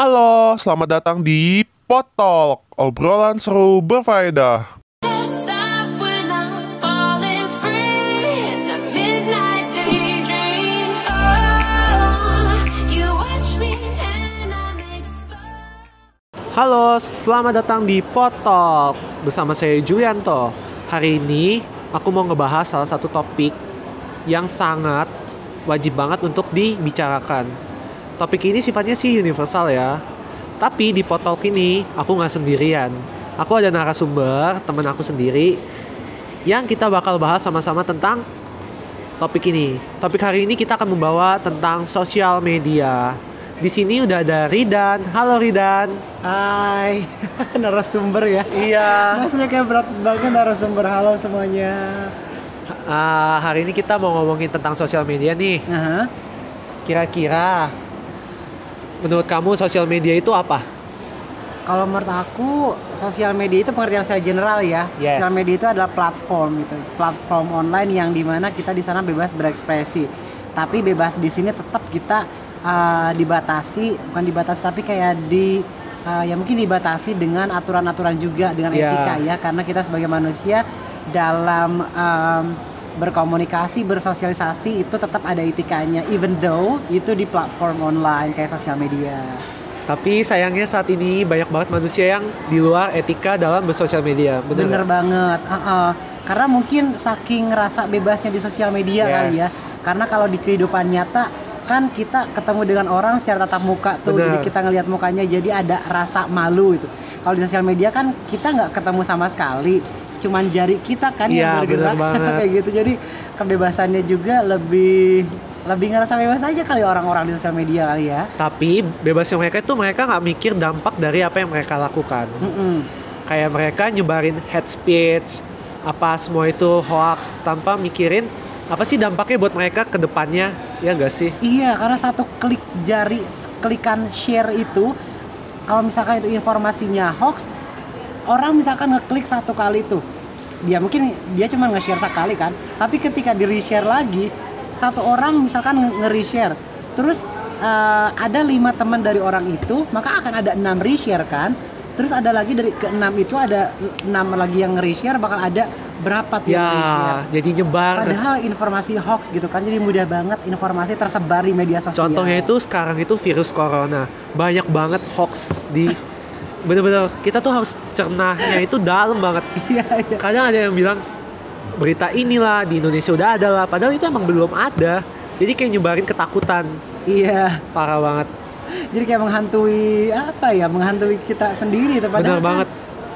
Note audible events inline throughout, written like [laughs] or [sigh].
Halo, selamat datang di Potalk, obrolan seru berfaedah. Oh. Halo, selamat datang di Potok bersama saya Julianto. Hari ini aku mau ngebahas salah satu topik yang sangat wajib banget untuk dibicarakan. Topik ini sifatnya sih universal ya. Tapi di Potok ini aku nggak sendirian. Aku ada narasumber, temen aku sendiri, yang kita bakal bahas sama-sama tentang topik ini. Topik hari ini kita akan membawa tentang sosial media. Di sini udah ada Ridan. Halo Ridan. Hai, [laughs] narasumber ya. Iya. Maksudnya kayak berat banget narasumber. Halo semuanya. Ah, hari ini kita mau ngomongin tentang sosial media nih. Kira-kira menurut kamu sosial media itu apa? Kalau menurut aku, sosial media itu pengertian secara general ya. Yes. Sosial media itu adalah platform gitu, platform online yang di mana kita di sana bebas berekspresi. Tapi bebas di sini tetap kita uh, dibatasi, bukan dibatasi tapi kayak di uh, ya mungkin dibatasi dengan aturan-aturan juga dengan Ya. etika ya, karena kita sebagai manusia dalam um, berkomunikasi, bersosialisasi itu tetap ada etikanya, even though itu di platform online kayak sosial media. Tapi sayangnya saat ini banyak banget manusia yang di luar etika dalam bersosial media. Bener, Bener banget. Uh-uh. Karena mungkin saking rasa bebasnya di sosial media Yes. kali ya. Karena kalau di kehidupan nyata kan kita ketemu dengan orang secara tatap muka tuh, Bener. jadi kita ngelihat mukanya, jadi ada rasa malu itu. Kalau di sosial media kan kita nggak ketemu sama sekali, cuman jari kita kan Iya, yang bergerak bener [laughs] banget. kayak gitu. Jadi kebebasannya juga lebih lebih ngerasa bebas aja kali orang-orang di sosial media kali ya. Tapi bebasnya mereka itu mereka nggak mikir dampak dari apa yang mereka lakukan. Mm-mm. Kayak mereka nyebarin hate speech, apa semua itu hoax tanpa mikirin apa sih dampaknya buat mereka ke depannya, ya nggak sih? Iya, karena satu klik jari, klikan share itu, kalau misalkan itu informasinya hoax, orang misalkan ngeklik satu kali tuh, dia mungkin dia cuma nge-share sekali kan, tapi ketika di reshare lagi, satu orang misalkan nge- nge-reshare, terus eh, ada lima teman dari orang itu, maka akan ada enam reshare kan, terus ada lagi dari ke enam itu ada enam lagi yang nge-reshare, bakal ada berapa tuh yang reshare. Ya, jadi nyebar. Padahal informasi hoax gitu kan, jadi mudah banget informasi tersebar di media sosial. Contohnya itu sekarang itu virus corona. Banyak banget hoax di bener-bener kita tuh harus cernahnya itu dalam banget. [laughs] Iya, iya. Kadang ada yang bilang berita inilah di Indonesia udah ada lah, padahal itu emang belum ada. Jadi kayak nyebarin ketakutan, Iya. parah banget. Jadi kayak menghantui apa ya? Menghantui kita sendiri padahal kan, banget.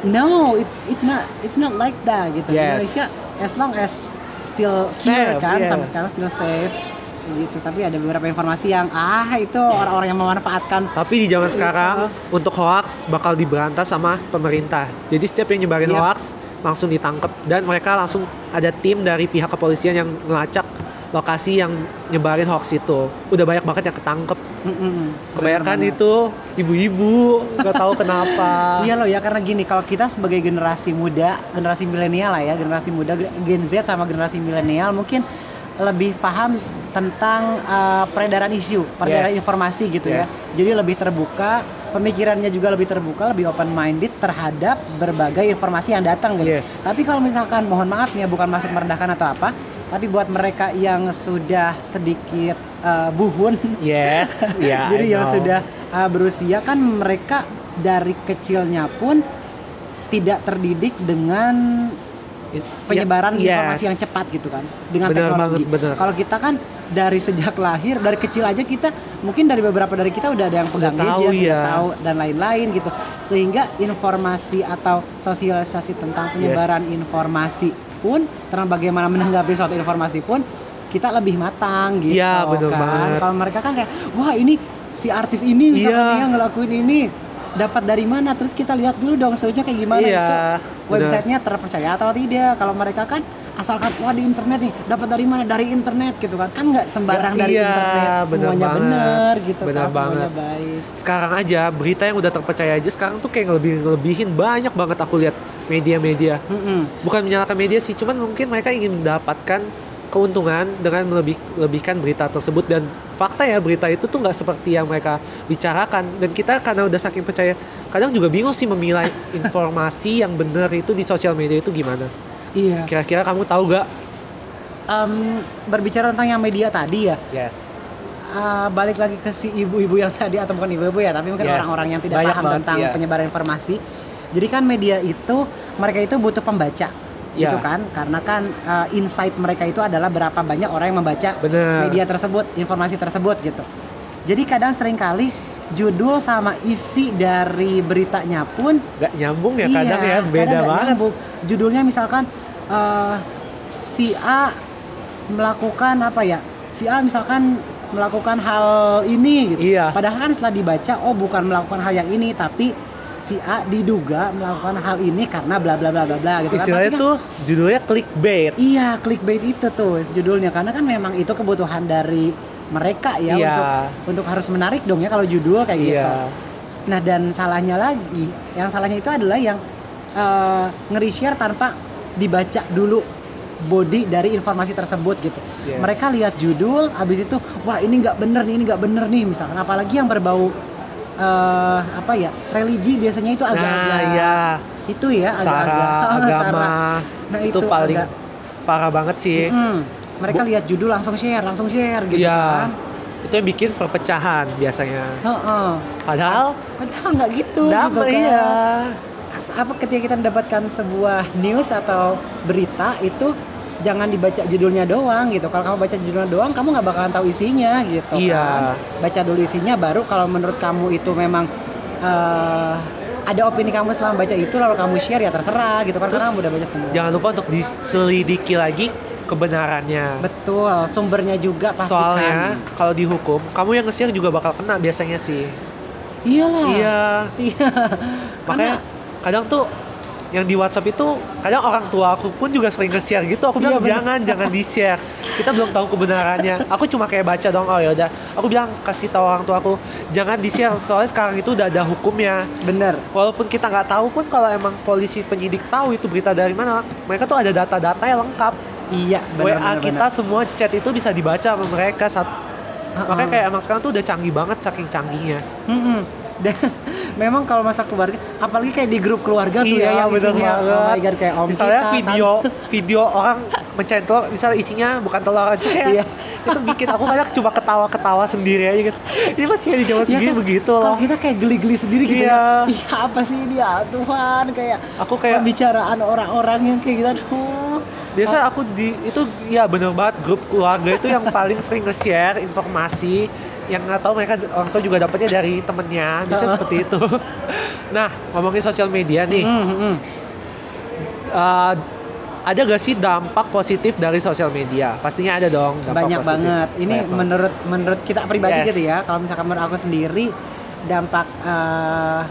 No, it's it's not it's not like that gitu. Yes. Indonesia as long as still here Safe, kan yeah. sampai sekarang still safe gitu. Tapi ada beberapa informasi yang ah itu orang-orang yang memanfaatkan Tapi di zaman Iya. sekarang untuk hoax bakal diberantas sama pemerintah. Jadi setiap yang nyebarin Yep. hoax langsung ditangkap dan mereka langsung ada tim dari pihak kepolisian yang melacak lokasi yang nyebarin hoax itu. Udah banyak banget yang ketangkep. Mm-mm. Kebanyakan Bener itu ibu-ibu nggak tahu kenapa. [laughs] Iya loh ya karena gini kalau kita sebagai generasi muda, generasi milenial lah ya, generasi muda Gen Z sama generasi milenial mungkin lebih paham tentang uh, peredaran isu, peredaran Yes. informasi gitu ya. Yes. Jadi lebih terbuka, pemikirannya juga lebih terbuka, lebih open minded terhadap berbagai informasi yang datang gitu. Yes. Tapi kalau misalkan mohon maaf nih ya bukan maksud merendahkan atau apa, tapi buat mereka yang sudah sedikit uh, buhun Yes, [laughs] ya. jadi I yang know. sudah uh, berusia kan mereka dari kecilnya pun tidak terdidik dengan penyebaran ya- informasi yes. yang cepat gitu kan dengan Benar teknologi. Kalau kita kan dari sejak lahir dari kecil aja kita mungkin dari beberapa dari kita udah ada yang pegang Udah tahu, gadget, udah ya. tahu dan lain-lain gitu. Sehingga informasi atau sosialisasi tentang penyebaran informasi pun tentang bagaimana menanggapi suatu informasi pun kita lebih matang gitu Iya, benar kan. banget. Kalau mereka kan kayak wah ini si artis ini misalkan Iya. dia ngelakuin ini dapat dari mana terus kita lihat dulu dong soalnya kayak gimana Iya, itu. Websitenya terpercaya atau tidak? Kalau mereka kan asalkan wah di internet nih dapat dari mana? Dari internet gitu kan. Kan nggak sembarang dari Iya, internet. semuanya benar gitu Benar kan semuanya banget. baik. Sekarang aja berita yang udah terpercaya aja sekarang tuh kayak lebih lebihin banyak banget aku lihat media-media. Mm-mm. Bukan menyalahkan media sih, cuman mungkin mereka ingin mendapatkan keuntungan dengan melebih, lebihkan berita tersebut. Dan fakta ya berita itu tuh nggak seperti yang mereka bicarakan. Dan kita karena udah saking percaya kadang juga bingung sih memilah informasi yang benar itu di sosial media itu gimana Iya. kira-kira kamu tahu gak Em, berbicara tentang yang media tadi ya, yes eh, balik lagi ke si ibu-ibu yang tadi atau bukan ibu-ibu ya, tapi mungkin Yes. orang-orang yang tidak Banyak paham banget, tentang yes. penyebaran informasi. Jadi kan media itu mereka itu butuh pembaca. Ya. Gitu kan? Karena kan eh, insight mereka itu adalah berapa banyak orang yang membaca Bener. media tersebut, informasi tersebut gitu. Jadi kadang sering kali judul sama isi dari beritanya pun nggak nyambung ya kadang ya kadang beda nggak banget nyambung. Judulnya misalkan eh, si A melakukan apa ya? Si A misalkan melakukan hal ini gitu. Iya. Padahal kan setelah dibaca oh bukan melakukan hal yang ini tapi si A diduga melakukan hal ini karena bla bla bla bla bla gitu kan. istilahnya kan- tuh judulnya clickbait Iya, clickbait itu tuh judulnya karena kan memang itu kebutuhan dari mereka ya Iya. untuk untuk harus menarik dong ya kalau judul kayak gitu. iya Nah dan salahnya lagi, yang salahnya itu adalah yang eh, nge-reshare tanpa dibaca dulu body dari informasi tersebut gitu. Yes. Mereka lihat judul, habis itu wah ini nggak bener nih, ini nggak bener nih misalkan. Apalagi yang berbau eh, apa ya religi biasanya itu agak-agak nah ya itu ya agak-agak [laughs] agama Nah, itu, itu paling agak- parah banget sih Hmm, mereka lihat judul langsung share, langsung share gitu Iya. kan. itu yang bikin perpecahan biasanya Heeh. padahal Padahal nggak gitu gitu damai kan. ya As- Apa ketika kita mendapatkan sebuah news atau berita itu jangan dibaca judulnya doang gitu. Kalau kamu baca judulnya doang, kamu nggak bakalan tahu isinya gitu Iya. kan. Baca dulu isinya, baru kalau menurut kamu itu memang eh, ada opini kamu setelah baca itu lalu kamu share ya terserah gitu kan Terus, karena kamu udah baca semua. jangan lupa untuk diselidiki lagi kebenarannya. Betul, sumbernya juga pastikan. soalnya kalau dihukum kamu yang nge-share juga bakal kena biasanya sih. Iyalah. iya. [laughs] Iya. makanya kadang tuh yang di WhatsApp itu kadang orang tua aku pun juga sering nge-share gitu. Aku bilang Iya, jangan jangan di-share. Kita belum tahu kebenarannya. Aku cuma kayak baca dong oh ya udah. Aku bilang kasih tahu orang tua aku jangan di-share. Soalnya sekarang itu udah ada hukumnya. Bener. walaupun kita nggak tahu pun kalau emang polisi penyidik tahu itu berita dari mana mereka tuh ada data-data yang lengkap Iya, bener, WA bener, kita bener. semua chat itu bisa dibaca sama mereka saat Uh-uh. makanya kayak emang sekarang tuh udah canggih banget saking canggihnya Mm-mm. Dan memang kalau masak keluarga, apalagi kayak di grup keluarga tuh iya ya yang bener isinya, banget oh my god kayak om misalnya kita, video [laughs] video orang mencari telur misalnya isinya bukan telur aja ya Iya. itu bikin aku kadang cuma ketawa-ketawa sendiri aja gitu ini masih di zaman Ya segini kan? begitu Kalau loh kita kayak geli-geli sendiri gitu Iya. ya. Iya apa sih dia Tuhan kayak Aku kayak- pembicaraan orang-orang yang kayak gitu aduh. biasa aku di itu ya bener banget grup keluarga itu yang paling sering nge-share informasi yang nggak tahu mereka orang tua juga dapetnya dari temennya bisa seperti itu [laughs] nah ngomongin sosial media nih Hmm, hmm, eh, ada gak sih dampak positif dari sosial media pastinya ada dong dampak Banyak positif. banget. Ini Banyak banget. menurut menurut kita pribadi Yes. gitu ya. Kalau misalkan menurut aku sendiri dampak eh,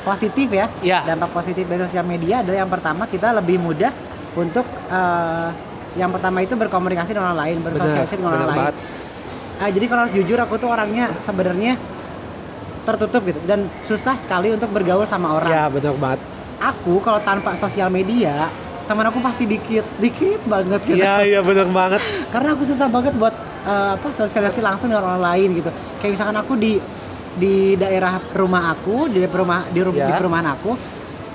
positif ya. Iya. Dampak positif dari sosial media adalah yang pertama kita lebih mudah untuk eh, yang pertama itu berkomunikasi dengan orang lain, bersosialisasi dengan orang lain. banget. Ah, jadi kalau harus jujur aku tuh orangnya sebenarnya tertutup gitu dan susah sekali untuk bergaul sama orang. ya bener banget Aku kalau tanpa sosial media teman aku pasti dikit, dikit banget gitu. iya iya bener banget [laughs] Karena aku susah banget buat eh, apa sosialisasi langsung dengan orang lain gitu. Kayak misalkan aku di di daerah rumah aku, di rumah di, ru- Ya. di perumahan aku,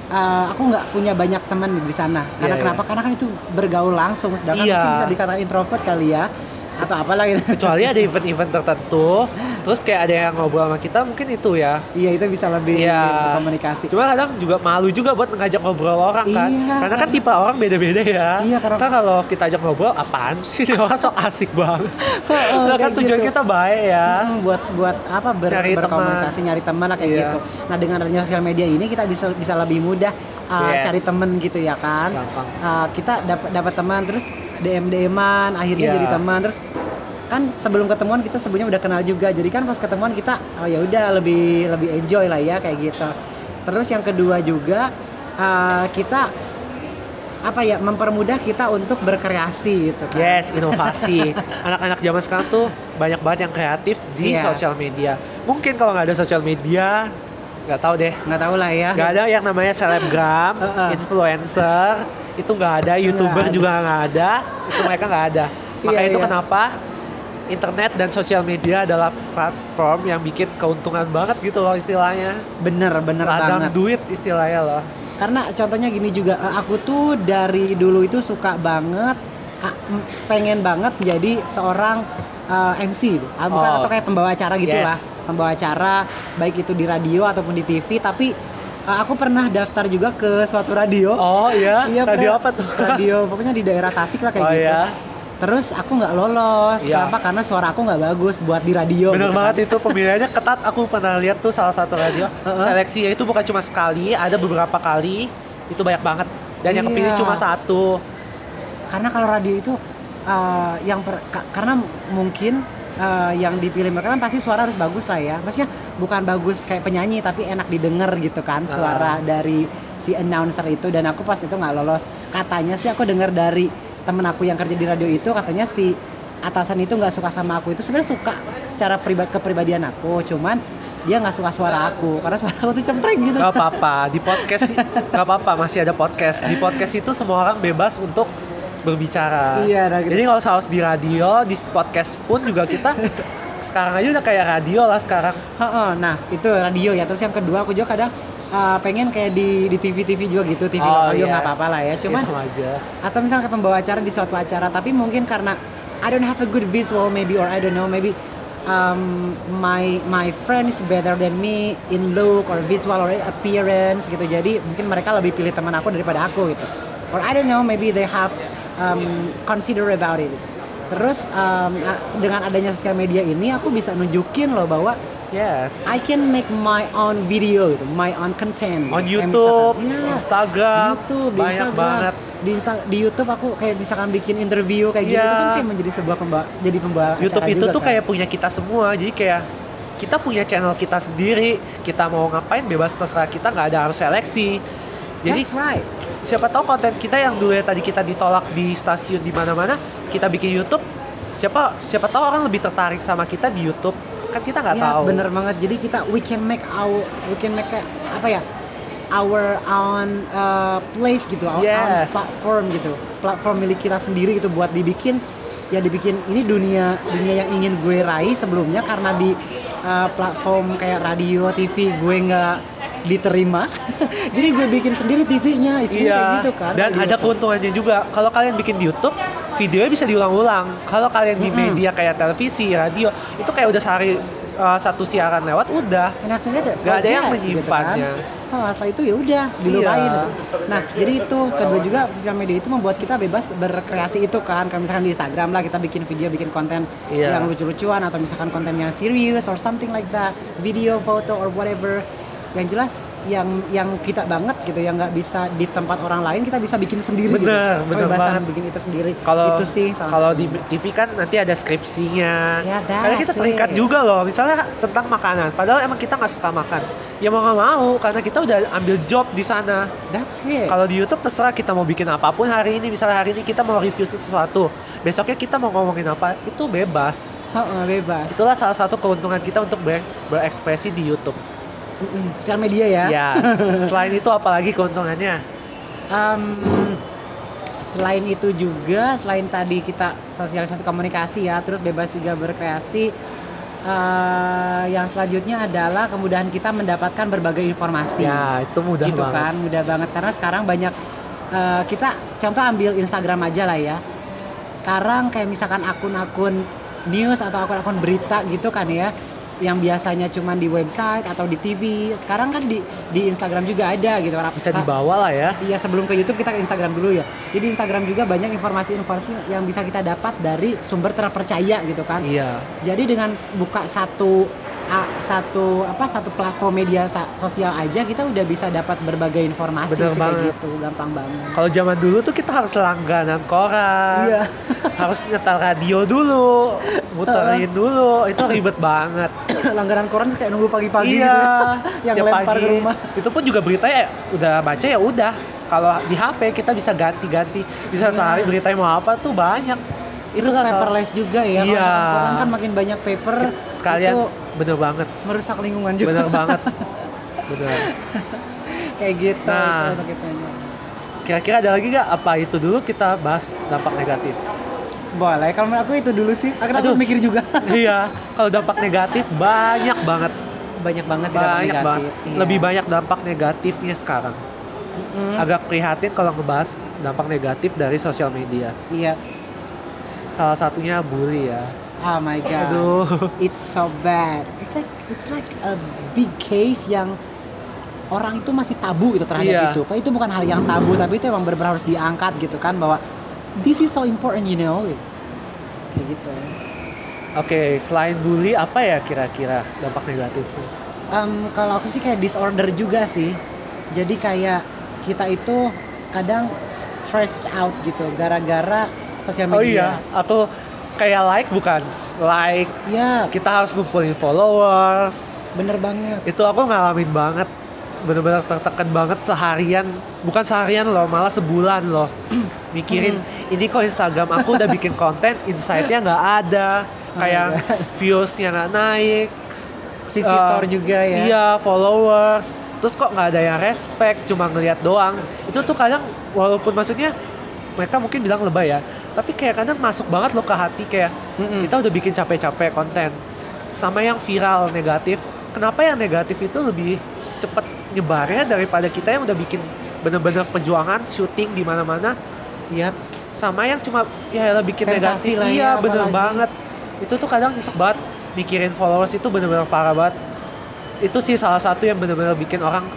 eh, aku nggak punya banyak teman di sana. Karena Iya, kenapa? Karena kan itu bergaul langsung. Sedangkan Iya. mungkin bisa dikatakan introvert kali ya, atau apalah gitu. kecuali ada event-event tertentu [laughs] terus kayak ada yang ngobrol sama kita mungkin itu ya Iya itu bisa lebih Iya. komunikasi. Cuma kadang juga malu juga buat ngajak ngobrol orang kan. Iya. Karena kan tipe orang beda-beda ya. Iya, karena- kalau kita ajak ngobrol apaan sih [laughs] orang sok asik banget. Heeh, Nah, kan tujuan gitu. kita baik ya. Hmm, buat buat apa ber- Nyari berkomunikasi nyari teman kayak Iya. gitu. Nah dengan adanya sosial media ini kita bisa bisa lebih mudah uh, Yes. cari temen gitu ya kan. Gampang. Uh, kita dapat dapat teman terus DM DMan akhirnya Iya. jadi teman terus kan sebelum ketemuan kita sebelumnya udah kenal juga jadi kan pas ketemuan kita oh ya udah lebih lebih enjoy lah ya kayak gitu. Terus yang kedua juga uh, kita apa ya mempermudah kita untuk berkreasi gitu kan. Yes, inovasi. [laughs] Anak-anak zaman sekarang tuh banyak banget yang kreatif di Iya. sosial media. Mungkin kalau nggak ada sosial media, nggak tahu deh. Nggak tahu lah ya. Nggak ada yang namanya selebgram, [laughs] influencer, itu nggak ada. Youtuber ada. juga nggak ada. Itu mereka nggak ada. Makanya Iya, itu iya. kenapa internet dan sosial media adalah platform yang bikin keuntungan banget gitu loh istilahnya. bener bener Ladang banget duit istilahnya loh. karena contohnya gini juga eh, aku tuh dari dulu itu suka banget pengen banget jadi seorang eh, MC ah, bukan Oh. atau kayak pembawa acara gitulah Yes. pembawa acara baik itu di radio ataupun di TV tapi eh, aku pernah daftar juga ke suatu radio Oh iya, radio pernah. apa tuh? radio pokoknya di daerah Tasik lah kayak Oh, gitu iya. Terus aku nggak lolos Iya. kenapa karena suara aku nggak bagus buat di radio Bener gitu kan. banget itu pemilihannya ketat. Aku pernah lihat tuh salah satu radio. Heeh. Seleksinya itu bukan cuma sekali, ada beberapa kali. Itu banyak banget. Dan yang kepilih Iya. cuma satu. karena kalau radio itu uh, yang per- ka- karena mungkin uh, yang dipilih mereka kan pasti suara harus bagus lah ya maksudnya bukan bagus kayak penyanyi tapi enak didengar gitu kan suara dari si announcer itu dan aku pas itu nggak lolos katanya sih aku dengar dari temen aku yang kerja di radio itu katanya si atasan itu nggak suka sama aku itu sebenarnya suka secara pribadi kepribadian aku cuman dia nggak suka suara aku karena suara aku tuh cempreng gitu Gak apa-apa di podcast sih- gak apa-apa masih ada podcast. Di podcast itu semua orang bebas untuk berbicara. Iya, nah gitu. Jadi nggak usah harus di radio, di podcast pun juga kita sekarang aja udah kayak radio lah sekarang. Heeh, nah itu radio ya. Terus yang kedua aku juga kadang uh, pengen kayak di di TV TV juga gitu, TV Oh, lokal juga nggak yes. apa-apa lah ya. Cuman Ya, sama aja. atau misalnya kayak pembawa acara di suatu acara, tapi mungkin karena I don't have a good visual maybe or I don't know maybe um, my my friend is better than me in look or visual or appearance gitu. Jadi mungkin mereka lebih pilih teman aku daripada aku gitu. Or I don't know maybe they have um, consider about it. Gitu. Terus um, dengan adanya sosial media ini aku bisa nunjukin loh bahwa Yes. I can make my own video gitu, my own content. On Kayak YouTube, ya, Instagram, YouTube, banyak Instagram. banget. Di, Insta- di YouTube aku kayak misalkan bikin interview kayak gitu Iya. itu kan kayak menjadi sebuah pembawa jadi pembawa YouTube itu juga tuh kan. kayak punya kita semua. Jadi kayak kita punya channel kita sendiri. Kita mau ngapain bebas terserah kita nggak ada harus seleksi. Jadi That's right. siapa tahu konten kita yang dulu ya tadi kita ditolak di stasiun di mana-mana, kita bikin YouTube. Siapa siapa tahu orang lebih tertarik sama kita di YouTube. Kan kita nggak ya, tahu. bener banget. Jadi kita we can make our we can make a- apa ya? our own uh, place gitu, our own Yes. platform gitu. Platform milik kita sendiri gitu buat dibikin ya dibikin ini dunia dunia yang ingin gue raih sebelumnya karena di uh, platform kayak radio, TV gue nggak diterima. [laughs] Jadi gue bikin sendiri TV-nya, istilahnya Iya. kayak gitu kan. Dan Radio ada keuntungannya juga. Kalau kalian bikin di YouTube, videonya bisa diulang-ulang. Kalau kalian di media kayak televisi, radio, itu kayak udah sehari uh, satu siaran lewat udah. That, Nggak ada yang forget, gitu menyimpannya. kan. Oh, setelah itu ya udah dilupain Iya. gitu. Nah, jadi itu kedua juga sosial media itu membuat kita bebas berkreasi itu kan. Kayak misalkan di Instagram lah kita bikin video, bikin konten Iya. yang lucu-lucuan atau misalkan konten yang serius or something like that, video, foto or whatever. Yang jelas yang yang kita banget gitu yang nggak bisa di tempat orang lain kita bisa bikin sendiri gitu. Bener, bener Kebebasan banget. bikin itu sendiri. Kalau itu sih kalau di TV kan nanti ada skripsinya. Ya, Karena kita terikat it. juga loh. Misalnya tentang makanan. Padahal emang kita nggak suka makan. Ya mau nggak mau karena kita udah ambil job di sana. That's it. Kalau di YouTube terserah kita mau bikin apa pun hari ini. Misalnya hari ini kita mau review sesuatu. Besoknya kita mau ngomongin apa, itu bebas. Heeh, bebas. Itulah salah satu keuntungan kita untuk ber- berekspresi di YouTube. Mm-mm. Sosial media ya. Ya. [laughs] Selain itu apalagi keuntungannya? Um, selain itu juga, selain tadi kita sosialisasi komunikasi ya, terus bebas juga berkreasi. eh, yang selanjutnya adalah kemudahan kita mendapatkan berbagai informasi. Ya, itu mudah gitu banget. kan, mudah banget karena sekarang banyak eh, kita contoh ambil Instagram aja lah ya. Sekarang kayak misalkan akun-akun news atau akun-akun berita gitu kan ya yang biasanya cuma di website atau di TV sekarang kan di di Instagram juga ada gitu Bisa dibawa lah ya. Iya sebelum ke YouTube kita ke Instagram dulu ya. Jadi Instagram juga banyak informasi-informasi yang bisa kita dapat dari sumber terpercaya gitu kan. Iya. Jadi dengan buka satu satu apa satu platform media sosial aja kita udah bisa dapat berbagai informasi Bener sih kayak gitu, gampang banget. Kalau zaman dulu tuh kita harus langganan koran. Iya. harus nyetel radio dulu, [laughs] muterin dulu. Itu ribet banget. [coughs] Langganan koran kayak nunggu pagi-pagi iya. gitu. [laughs] yang lempar pagi. ke rumah. Itu pun juga berita ya udah baca ya udah. Kalau di HP kita bisa ganti-ganti. Bisa Iya. sehari berita mau apa tuh banyak. Terus salah- paperless juga ya. Iya. koran kan makin banyak paper sekalian itu bener banget. merusak lingkungan juga. Bener banget. [laughs] Bener. kayak gitu Nah. itu. Kira-kira ada lagi nggak? Apa itu dulu kita bahas dampak negatif? Boleh, kalau menurut aku itu dulu sih. Akhirnya aku harus mikir juga. [laughs] iya kalau dampak negatif banyak banget banyak banget sih dampak banyak negatif. banget Iya. lebih banyak dampak negatifnya sekarang Mm, agak prihatin kalau ngebahas dampak negatif dari sosial media Iya. salah satunya bully ya Oh my god. aduh [laughs] It's so bad. It's like it's like a big case yang orang itu masih tabu gitu terhadap Iya. itu. Padahal itu bukan hal yang tabu, tapi itu emang benar-benar harus diangkat gitu kan bahwa this is so important, you know. Kayak gitu. oke selain bully apa ya kira-kira dampak negatifnya Em, kalau aku sih kayak disorder juga sih. Jadi kayak kita itu kadang stressed out gitu gara-gara sosial media. oh iya aku kayak like bukan like Iya, kita harus ngumpulin followers bener banget. itu aku ngalamin banget bener-bener tertekan banget seharian. Bukan seharian loh malah sebulan loh. [clears throat] Mikirin ini kok Instagram aku udah bikin konten insight-nya nggak ada. Kayak views-nya nggak naik. Visitor Eh, juga ya. iya followers. Terus kok nggak ada yang respect cuma ngeliat doang. Itu tuh kadang walaupun maksudnya mereka mungkin bilang lebay ya tapi kayak kadang masuk banget loh ke hati kayak Mm-mm. kita udah bikin capek-capek konten. Sama yang viral negatif. Kenapa yang negatif itu lebih cepet nyebarnya daripada kita yang udah bikin bener-bener perjuangan syuting di mana-mana Iya, sama yang cuma ya lah bikin Sensasi negatif lah ya, iya bener apalagi. banget itu tuh kadang nyesek banget mikirin followers itu bener-bener parah banget itu sih salah satu yang bener-bener bikin orang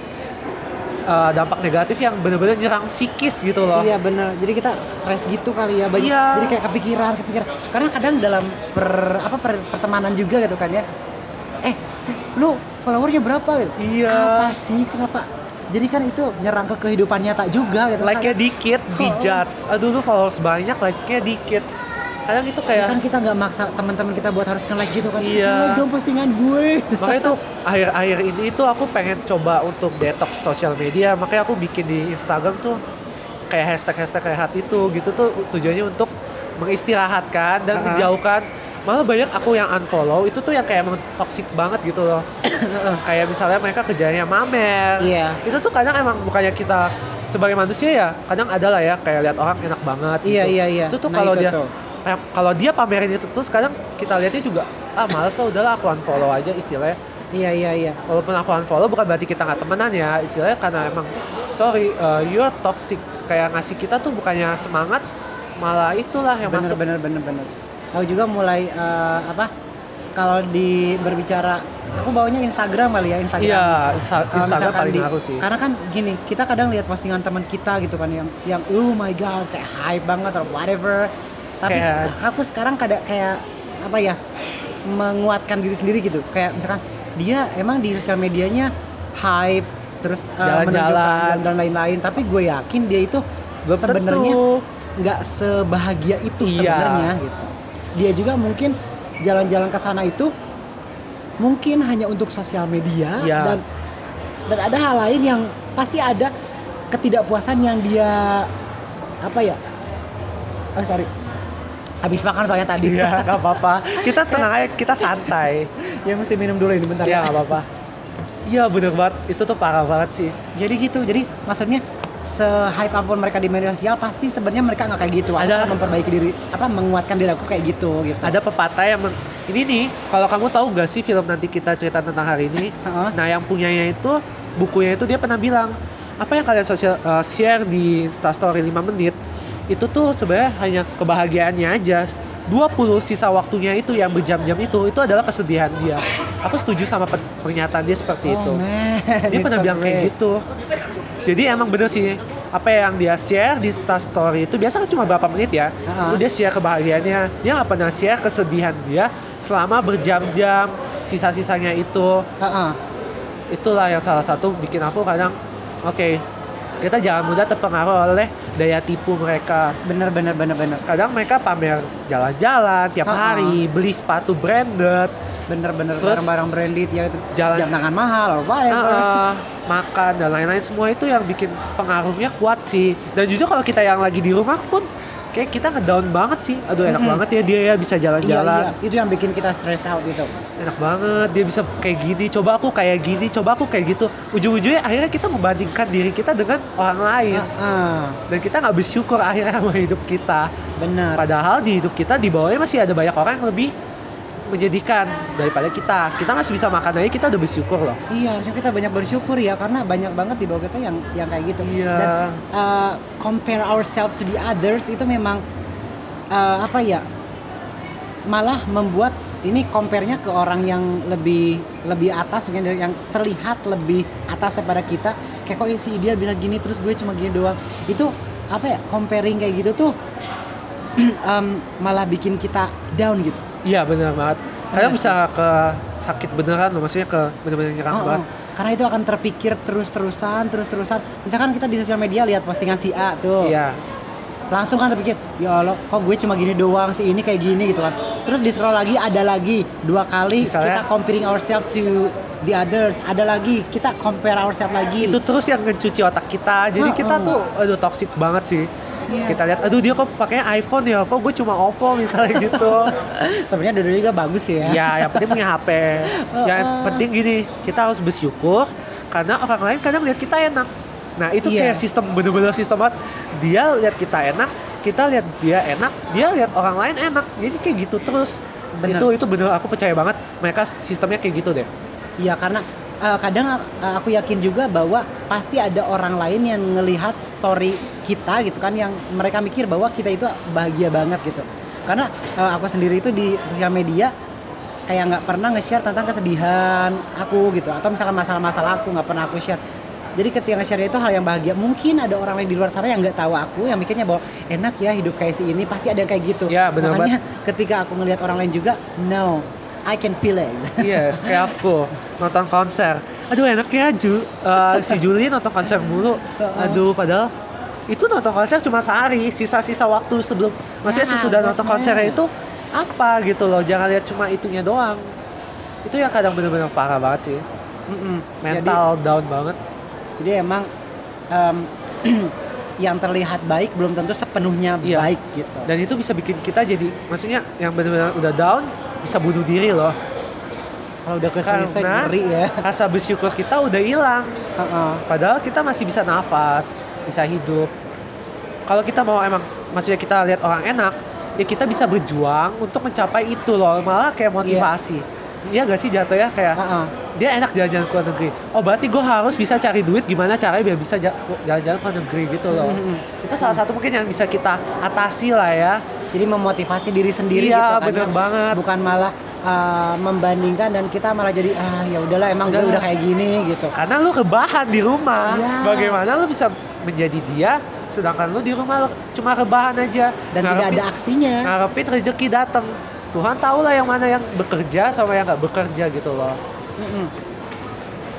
uh, dampak negatif yang bener-bener nyerang psikis gitu loh Iya bener. Jadi kita stres gitu kali ya. Banyak. Iya. Jadi kayak kepikiran, kepikiran. Karena kadang dalam per apa per- pertemanan juga gitu kan ya. Eh, eh, lu followernya berapa gitu? Iya. Apa sih? Kenapa? Jadi kan itu nyerang ke kehidupan nyata juga gitu. like-nya kan. dikit dijudge aduh lu followers banyak like-nya dikit kadang itu Ya kayak kan kita nggak maksa teman-teman kita buat harus nge-like gitu kan. Iya. Like dong postingan gue. makanya tuh akhir-akhir ini tuh aku pengen coba untuk detox sosial media makanya aku bikin di Instagram tuh kayak hashtag-hashtag rehat itu gitu tuh tujuannya untuk mengistirahatkan dan Ah. menjauhkan malah banyak aku yang unfollow itu tuh yang kayak emang toxic banget gitu loh [coughs] kayak misalnya mereka kerjanya mamer Iya. itu tuh kadang emang bukannya kita sebagai manusia ya kadang ada lah ya kayak lihat orang enak banget Iya, gitu. iya, iya. itu tuh Nah, kalau dia tuh. kayak kalau dia pamerin itu terus kadang kita lihatnya juga ah males lah udahlah aku unfollow aja istilahnya Iya iya iya. walaupun aku unfollow bukan berarti kita nggak temenan ya istilahnya karena emang sorry uh, you're toxic kayak ngasih kita tuh bukannya semangat malah itulah yang bener masuk bener bener bener aku juga mulai eh, apa kalau di berbicara aku bawanya Instagram kali ya Instagram iya Insta- Instagram paling di- ngaruh sih karena kan gini kita kadang lihat postingan teman kita gitu kan yang yang oh my god kayak hype banget or whatever tapi Kayak- aku sekarang kada kayak apa ya menguatkan diri sendiri gitu kayak misalkan dia emang di sosial medianya hype terus eh, Jalan-jalan. menunjukkan dan lain-lain tapi gue yakin dia itu sebenarnya nggak sebahagia itu Iya. sebenarnya gitu. Dia juga mungkin jalan-jalan ke sana itu mungkin hanya untuk sosial media Iya. dan dan ada hal lain yang pasti ada ketidakpuasan yang dia apa ya? Oh sorry. Habis makan soalnya tadi. iya [laughs] nggak apa-apa kita tenang aja kita santai ya mesti minum dulu ini bentar. ya nggak apa-apa iya bener banget itu tuh parah banget sih Jadi gitu. Jadi maksudnya se-hype apa pun mereka di media sosial pasti sebenarnya mereka nggak kayak gitu. Aku Ada- akan memperbaiki diri apa menguatkan diri aku kayak gitu gitu. ada pepatah yang men- ini nih kalau kamu tahu nggak sih film nanti kita cerita tentang hari ini Heeh. nah yang punyanya itu bukunya itu dia pernah bilang apa yang kalian sosial uh, share di Instastory 5 menit itu tuh sebenarnya hanya kebahagiaannya aja 20 sisa waktunya itu yang berjam-jam itu itu adalah kesedihan dia aku setuju sama pe- pernyataan dia seperti itu Oh man, dia it's pernah so bilang kayak gitu jadi emang bener sih apa yang dia share di Instastory itu biasa kan cuma berapa menit ya Ha-ha. itu dia share kebahagiaannya dia nggak pernah share kesedihan dia selama berjam-jam sisa-sisanya itu Heeh. itulah yang salah satu bikin aku kadang oke kita jangan mudah terpengaruh oleh daya tipu mereka. Bener bener bener bener kadang mereka pamer jalan-jalan tiap Ha-ha. hari beli sepatu branded. Bener bener Terus barang-barang branded ya itu jalan- jam tangan mahal or whatever. Ah, makan dan lain-lain semua itu yang bikin pengaruhnya kuat sih. Dan juga kalau kita yang lagi di rumah pun kayak kita ngedown banget sih aduh enak Mm-mm. banget ya dia ya bisa Iya, jalan-jalan iya. Itu yang bikin kita stress out itu. enak banget dia bisa kayak gini coba aku kayak gini coba aku kayak gitu ujung-ujungnya akhirnya kita membandingkan diri kita dengan orang lain Ah, dan kita nggak bersyukur akhirnya sama hidup kita benar. padahal di hidup kita di bawahnya masih ada banyak orang yang lebih menyedihkan daripada kita kita masih bisa makan aja kita udah bersyukur loh Iya, harusnya kita banyak bersyukur ya karena banyak banget di bawah kita yang yang kayak gitu. Iya. Dan uh, compare ourselves to the others itu memang uh, apa ya? Malah membuat ini compare-nya ke orang yang lebih lebih atas mungkin dari yang terlihat lebih atas daripada kita. Kayak kok si dia bilang gini terus gue cuma gini doang. Itu apa ya? Comparing kayak gitu tuh [clears throat] um, malah bikin kita down gitu. Iya benar banget kadang Iya bisa ke sakit beneran loh maksudnya ke bener-bener nyerang Oh, banget oh. Karena itu akan terpikir terus-terusan, terus-terusan. Misalkan kita di sosial media lihat postingan si A tuh, iya langsung kan terpikir, ya Allah, kok gue cuma gini doang, si ini kayak gini gitu kan. Terus di scroll lagi ada lagi dua kali Misalnya- kita comparing ourselves to the others, ada lagi kita compare ourselves lagi. itu terus yang ngecuci otak kita jadi Oh, kita oh. tuh aduh toxic banget sih Iya. kita lihat aduh dia kok pakainya iPhone ya? Kok gue cuma Oppo? [laughs] misalnya gitu. Sebenarnya dua-duanya juga bagus ya. ya yang penting punya HP [laughs] yang penting gini kita harus bersyukur karena orang lain kadang lihat kita enak. Nah itu Iya. kayak sistem bener-bener sistem banget. Dia lihat kita enak kita lihat dia enak dia lihat orang lain enak. Jadi kayak gitu terus. Bener. itu itu bener aku percaya banget. Mereka sistemnya kayak gitu deh. Iya karena uh, kadang uh, aku yakin juga bahwa pasti ada orang lain yang ngelihat story kita gitu kan yang mereka mikir bahwa kita itu bahagia banget gitu. Karena uh, aku sendiri itu di sosial media kayak nggak pernah nge-share tentang kesedihan aku gitu atau misalkan masalah-masalah aku nggak pernah aku share. Jadi ketika nge-share itu hal yang bahagia. Mungkin ada orang lain di luar sana yang nggak tahu aku yang mikirnya bahwa enak ya hidup kayak si ini pasti ada yang kayak gitu. Benar Makanya ketika aku ngelihat orang lain juga, no, I can feel it. Yes, kayak aku nonton konser. Aduh enak ya Ju. Eh, si Juli nonton konser mulu. Aduh padahal itu nonton konser cuma sehari, sisa-sisa waktu sebelum maksudnya Ya, sesudah nonton konsernya itu apa gitu loh. Jangan lihat cuma itunya doang. Itu yang kadang bener-bener parah banget sih. Mm-mm. Jadi- Mental down banget. Jadi emang em, [clears throat] yang terlihat baik belum tentu sepenuhnya Iya. baik gitu. Dan itu bisa bikin kita jadi maksudnya yang bener-bener udah down bisa bunuh diri loh. Kalau udah ke suicide ngeri ya. rasa bersyukur kita udah hilang. Heeh. Padahal kita masih bisa nafas, bisa hidup. Kalau kita mau emang, maksudnya kita lihat orang enak, ya kita bisa berjuang untuk mencapai itu loh. Malah kayak motivasi. Iya gak sih jatuh ya kayak Heeh. dia enak jalan-jalan ke luar negeri. Oh berarti gue harus bisa cari duit gimana caranya biar bisa ja- jalan-jalan ke luar negeri gitu loh. Mhm. Itu salah satu mungkin yang bisa kita atasi lah ya. Jadi memotivasi diri sendiri Iya, gitu kan. bener ya. banget. Bukan malah uh, membandingkan dan kita malah jadi ah ya udahlah emang gue udah kayak gini gitu. Karena lu rebahan di rumah. Iya. Bagaimana lu bisa menjadi dia sedangkan lu di rumah lu cuma rebahan aja. Dan tidak Ngarepin- ada aksinya. ngarepin rezeki datang Tuhan tahu lah yang mana yang bekerja sama yang nggak bekerja gitu loh Mm-mm.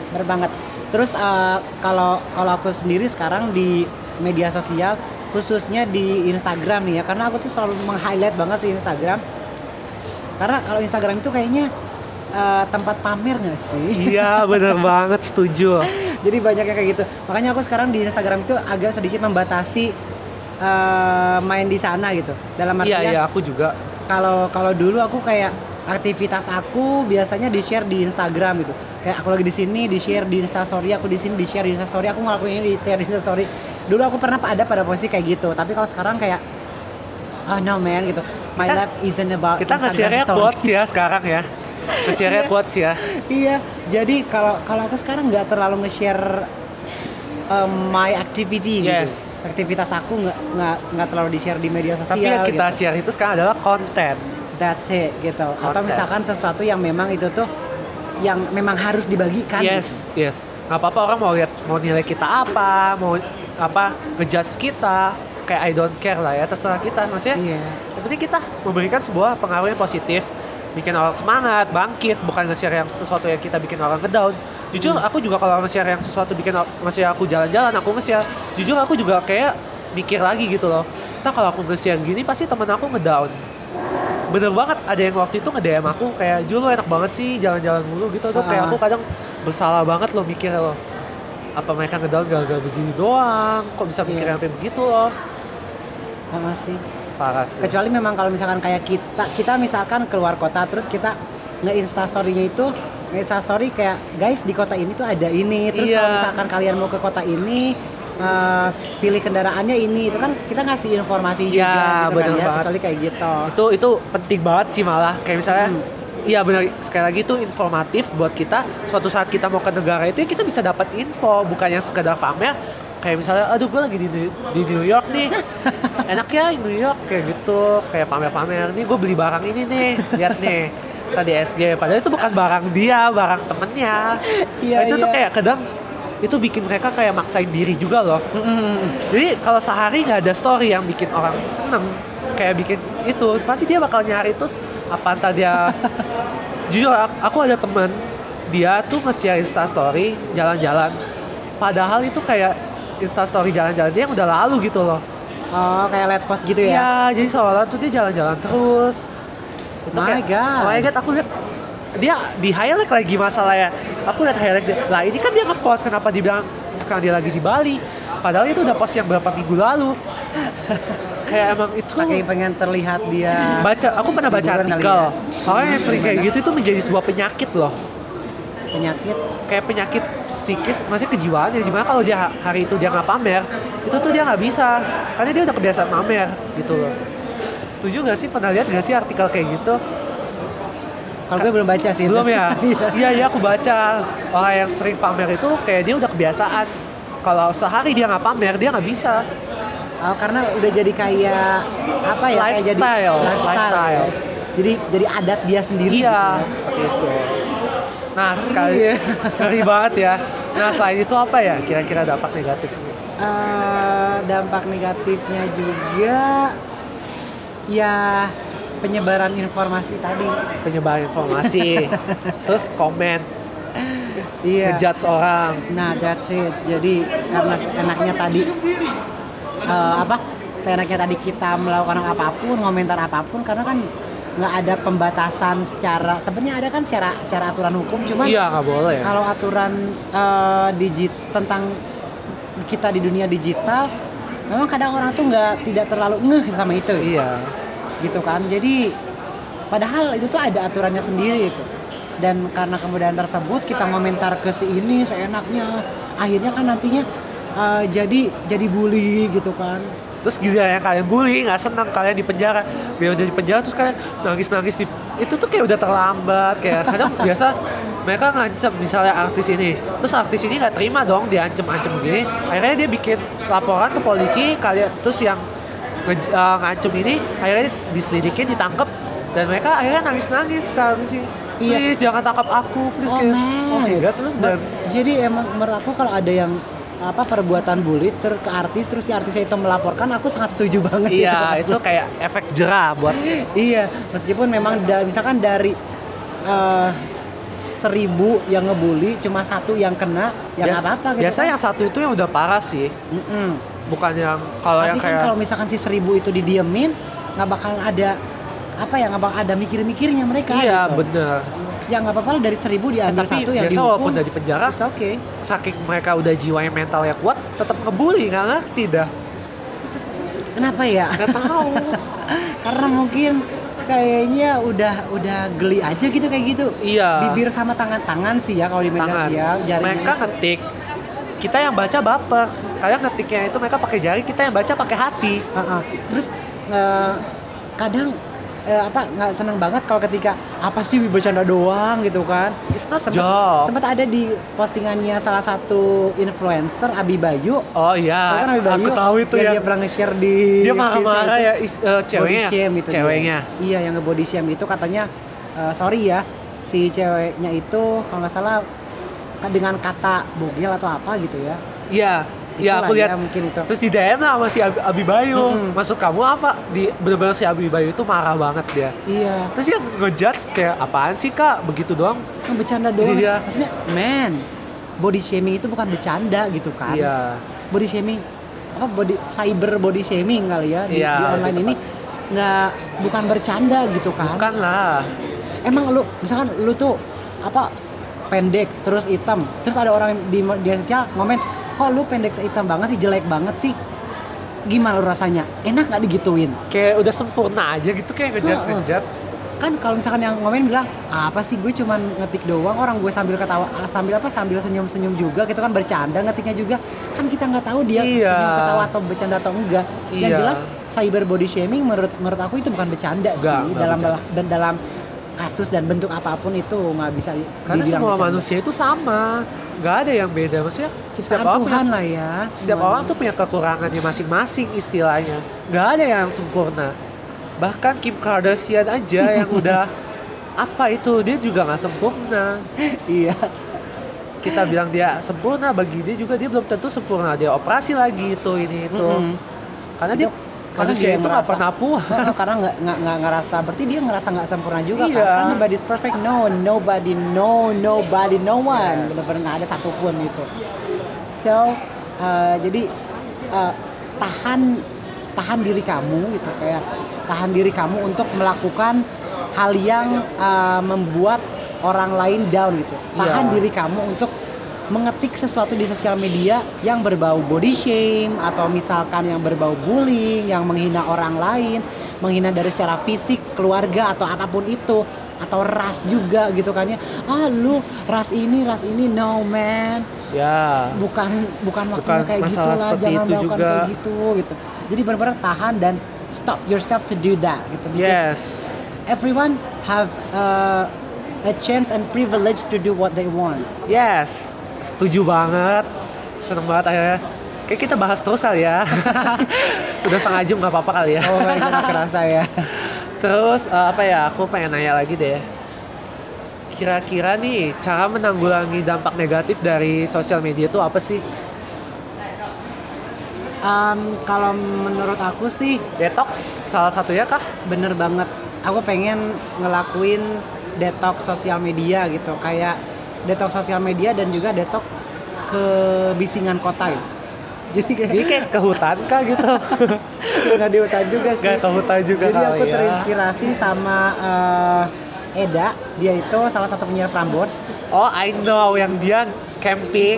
Bener banget. Terus uh, kalau kalau aku sendiri sekarang di media sosial khususnya di Instagram nih ya karena aku tuh selalu meng-highlight banget sih Instagram. Karena kalau Instagram itu kayaknya uh, tempat pamer nggak sih? iya bener [laughs] banget setuju Jadi banyak yang kayak gitu. Makanya aku sekarang di Instagram itu agak sedikit membatasi uh, main di sana gitu. Dalam iya artian iya aku juga kalau kalau dulu aku kayak aktivitas aku biasanya di share di Instagram gitu kayak aku lagi di sini di share di Instastory aku di sini di share di Instastory aku ngelakuin ini di share di Instastory dulu aku pernah ada pada posisi kayak gitu tapi kalau sekarang kayak oh no man gitu my Kita- life isn't about kita nge-share story. quotes ya sekarang ya nge-share [laughs] Iya. quotes ya iya jadi kalau kalau aku sekarang nggak terlalu nge-share um, my activity Yes. gitu aktivitas aku nggak nggak nggak terlalu di share di media sosial tapi yang kita gitu. share itu sekarang adalah konten That's it gitu. Atau Konten. misalkan sesuatu yang memang itu tuh yang memang harus dibagikan. yes yes nggak apa-apa orang mau lihat mau nilai kita apa mau apa ngejudge kita kayak I don't care lah ya terserah kita maksudnya Iya. Yang penting kita memberikan sebuah pengaruh yang positif, bikin orang semangat, bangkit, bukan nge-share yang sesuatu yang kita bikin orang ngedown. Jujur aku juga kalau nge-share yang sesuatu bikin nge-share aku jalan-jalan, aku nge-share. Jujur aku juga kayak mikir lagi gitu loh. Entah kalau aku nge-share gini pasti temen aku ngedown. Bener banget ada yang waktu itu nge-DM aku kayak Jul lo enak banget sih jalan-jalan mulu gitu tuh kayak aku kadang bersalah banget loh mikir loh apa mereka ngedown gara-gara begini doang kok bisa mikir Iya. sampai begitu loh Sama sih. parah sih. kecuali memang kalau misalkan kayak kita kita misalkan keluar kota terus kita nge-insta story-nya itu nge-insta story kayak guys di kota ini tuh ada ini terus Iya. kalau misalkan kalian mau ke kota ini eh, pilih kendaraannya ini. Itu kan kita ngasih informasi juga Iya, gitu kan ya banget. kecuali kayak gitu. Itu itu penting banget sih malah. Kayak misalnya Hmm. iya benar sekali lagi itu informatif buat kita. Suatu saat kita mau ke negara itu ya kita bisa dapat info bukan yang sekedar pamer. Kayak misalnya aduh gue lagi di, di New York nih. [laughs] Enak ya New York kayak gitu. Kayak pamer-pamer nih gue beli barang ini nih lihat nih. Tadi SG padahal itu bukan barang dia barang temennya. Iya, Nah, itu tuh iya. kayak kadang itu bikin mereka kayak maksain diri juga loh. Jadi kalau sehari nggak ada story yang bikin orang seneng kayak bikin itu pasti dia bakal nyari terus apa entah dia [laughs] jujur ak- aku ada temen dia tuh nge-share insta story jalan-jalan. Padahal itu kayak insta story jalan-jalan dia yang udah lalu gitu loh. Oh kayak light post gitu ya? Iya, jadi seolah tuh dia jalan-jalan terus. Itu My God. oh my god aku lihat dia di highlight lagi masalahnya. Aku lihat highlight dia. Lah ini kan dia ngepost kenapa dibilang sekarang dia lagi di Bali. Padahal itu udah post yang berapa minggu lalu. [laughs] Kayak emang itu saking pengen terlihat dia baca aku pernah baca artikel. ya. orang yang sering kayak Gimana? gitu itu menjadi sebuah penyakit loh. Penyakit? Kayak penyakit psikis maksudnya kejiwaan ya di mana kalau dia hari itu dia nggak pamer itu tuh dia nggak bisa. Karena dia udah kebiasaan pamer gitu loh. Setuju gak sih? Pernah lihat gak sih artikel kayak gitu kalau gue belum baca sih belum ya [laughs] Iya. iya iya aku baca orang yang sering pamer itu kayak dia udah kebiasaan kalau sehari dia nggak pamer dia nggak bisa Oh, karena udah jadi kayak apa ya kayak jadi Lifestyle, lifestyle, lifestyle. ya. jadi jadi adat dia sendiri iya gitu ya. seperti itu nah sekali Iya. ngeri banget ya nah selain itu apa ya kira-kira dampak negatifnya Eh, dampak negatifnya juga ya penyebaran informasi tadi. Penyebaran informasi. [laughs] Terus komen. Iya. Ngejudge orang. Nah that's it. Jadi karena enaknya tadi eh, apa seenaknya tadi kita melakukan apa pun komentar apa pun karena kan nggak ada pembatasan secara sebenarnya ada kan secara secara aturan hukum cuman iya nggak boleh. kalau aturan eh, digit tentang kita di dunia digital memang kadang orang tuh nggak tidak terlalu ngeh sama itu. Iya gitu kan. Jadi padahal itu tuh ada aturannya sendiri itu. Dan karena kemudian tersebut kita komentar ke si ini seenaknya. Akhirnya kan nantinya eh, jadi jadi bully gitu kan. Terus gila yang kalian bully nggak senang kalian di penjara. Dia udah di penjara terus kalian nangis nangis di itu tuh kayak udah terlambat kayak kadang [laughs] biasa mereka ngancem misalnya artis ini. Terus artis ini nggak terima dong diancem-ancem gini. Akhirnya dia bikin laporan ke polisi kalian terus yang nge- eh, ngancem ini akhirnya diselidikin ditangkap dan mereka akhirnya nangis-nangis artis ini Iya. please jangan tangkap aku please oh kayak, man oh my god lu dan jadi emang menurut aku kalau ada yang apa perbuatan bully ter ke artis terus si artisnya itu melaporkan aku sangat setuju banget iya gitu. itu kayak efek jerah buat [laughs] iya meskipun memang da- misalkan dari eh, seribu yang ngebully cuma satu yang kena ya nggak Bias- apa-apa gitu biasa kan. yang satu itu yang udah parah sih Mm-mm. bukan yang kalau yang kan kayak kalau misalkan si seribu itu didiemin nggak bakal ada apa ya nggak bakal ada mikir-mikirnya mereka iya gitu. bener. Ya nggak apa-apa dari seribu diambil tapi satu yang biasa dihukum walaupun udah di penjara it's okay. saking mereka udah jiwanya mentalnya kuat tetap ngebully nggak ngerti dah. Kenapa ya? Nggak tahu. [laughs] Karena mungkin kayaknya udah udah geli aja gitu kayak gitu. Iya. Bibir sama tangan tangan sih ya kalau di media sosial jarinya. Mereka ngetik kita yang baca baper. Kalian ngetiknya itu mereka pakai jari kita yang baca pakai hati. Heeh. terus eh, kadang eh, apa nggak seneng banget kalau ketika apa sih bercanda doang? gitu kan. Sempet ada di postingannya salah satu influencer Abi Bayu. Oh iya. Kan Abi Bayu? aku tahu itu yang ya. dia pernah nge-share di dia marah-marah ya is- eh, body ceweknya shame itu dia. ceweknya. Iya yang nge-body shame itu katanya eh, sorry ya si ceweknya itu kalau nggak salah dengan kata bogel atau apa gitu ya iya iya aku lihat ya, mungkin itu Terus di DM sama si Abi, Abi Bayu. Mm-mm. Maksud kamu apa? Di bener-bener si Abi Bayu itu marah banget dia. iya Terus dia ngejudge kayak apaan sih kak? Begitu doang. Kan bercanda doang Iya. maksudnya man body shaming itu bukan bercanda gitu kan Iya. body shaming apa body cyber body shaming kali ya di, Iya, di online gitu ini nggak bukan bercanda gitu kan Bukan lah. emang lu misalkan lu tuh apa pendek terus hitam. Terus ada orang di media sosial ngomen kok lu pendek hitam banget sih? Jelek banget sih. Gimana lu rasanya? Enak nggak digituin? Kayak udah sempurna aja gitu kayak ngejudge ngejudge. Kan kalau misalkan yang ngomen bilang "Ah, apa sih? Gue cuman ngetik doang. Orang gue sambil ketawa ah, sambil apa? Sambil senyum senyum juga gitu kan bercanda ngetiknya juga. Kan kita nggak tahu dia Iya. senyum ketawa atau bercanda atau enggak. Yang Iya. jelas cyber body shaming menurut menurut aku itu bukan bercanda sih enggak dalam bercanda. dalam kasus dan bentuk apa pun itu nggak bisa karena semua bercanda. manusia itu sama. Nggak ada yang beda. Maksudnya setiap orang Tuhan punya, lah ya setiap semuanya. orang tuh punya kekurangannya masing-masing istilahnya. Nggak ada yang sempurna. Bahkan Kim Kardashian aja [laughs] yang udah apa itu dia juga nggak sempurna. Iya. Kita bilang dia sempurna bagi dia juga dia belum tentu sempurna. Dia operasi lagi itu ini itu. Mm-mm. karena dia Karena manusia dia itu nggak pernah puas karena nggak nggak nggak ngerasa berarti dia ngerasa nggak sempurna juga Iya. kan karena nobody's perfect no nobody no nobody no one Yes. benar-benar nggak ada satupun gitu so uh, jadi uh, tahan tahan diri kamu gitu kayak tahan diri kamu untuk melakukan hal yang uh, membuat orang lain down gitu tahan Iya. diri kamu untuk mengetik sesuatu di sosial media yang berbau body shame atau misalkan yang berbau bullying, yang menghina orang lain, menghina dari secara fisik, keluarga atau apa pun itu atau ras juga gitu kan ya. Ah lu ras ini, ras ini no man. ya Bukan bukan waktunya Bukan kayak gitu lah, jangan itu melakukan juga. kayak gitu gitu. Jadi benar-benar tahan dan stop yourself to do that gitu. Because yes everyone have uh, a chance and privilege to do what they want. yes setuju banget seneng banget akhirnya kayak kita bahas terus kali ya [laughs] udah setengah jam nggak apa-apa kali ya Oh my god, kerasa ya. [laughs] Terus eh, apa ya? Aku pengen nanya lagi deh. Kira-kira nih cara menanggulangi dampak negatif dari sosial media itu apa sih? Um, kalau menurut aku sih Detox salah satunya kah? bener banget. Aku pengen ngelakuin detox sosial media gitu, kayak detox sosial media dan juga detox kebisingan kota gitu. [laughs] Jadi kayak Jadi kayak ke hutan kah gitu? [laughs] nggak di hutan juga sih. Gak ke hutan juga Jadi aku kali ya. terinspirasi sama eh, Eda, dia itu salah satu penyiar Prambors. Oh, I know yang dia camping.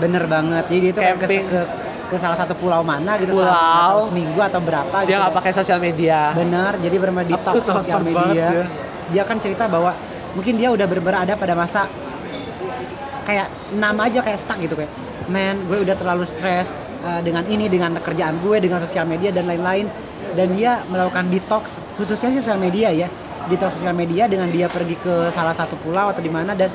Bener banget. Jadi dia itu kayak ke, Camping. ke, ke salah satu pulau mana gitu Pulau. selama seminggu atau berapa gitu. Dia nggak pakai sosial media. Benar, jadi benar Aku detox sosial media. dia. Dia kan cerita bahwa mungkin dia udah benar ada pada masa kayak nama aja kayak stuck gitu kayak man gue udah terlalu stres uh, dengan ini dengan kerjaan gue dengan sosial media dan lain-lain dan dia melakukan detox khususnya sosial media ya detox sosial media dengan dia pergi ke salah satu pulau atau di mana dan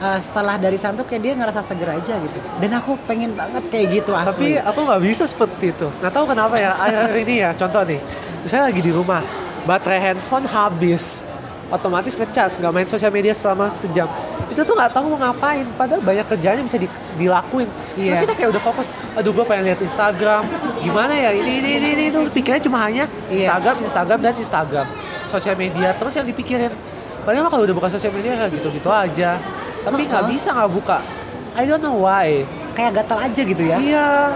uh, setelah dari sana tuh kayak dia ngerasa seger aja gitu dan aku pengen banget kayak gitu asli Tapi aku nggak bisa seperti itu. Nggak tahu kenapa ya. Akhir-akhir ini ya, contoh nih. Saya lagi di rumah, baterai handphone habis. Otomatis ngecas, nggak main sosial media selama sejam. Itu tuh nggak tahu mau ngapain. Padahal banyak kerjaan yang bisa di- dilakuin. Iya. Tapi kita kayak udah fokus. Aduh, gue pengen lihat Instagram. Gimana ya? Ini, ini, ini, ini. Itu pikirnya cuma hanya Iya. Instagram, Instagram, dan Instagram. Sosial media terus yang dipikirin. Padahal mah kalau udah buka sosial media kayak gitu-gitu aja. Tapi nggak bisa nggak buka. I don't know why. kayak gatal aja gitu ya Iya,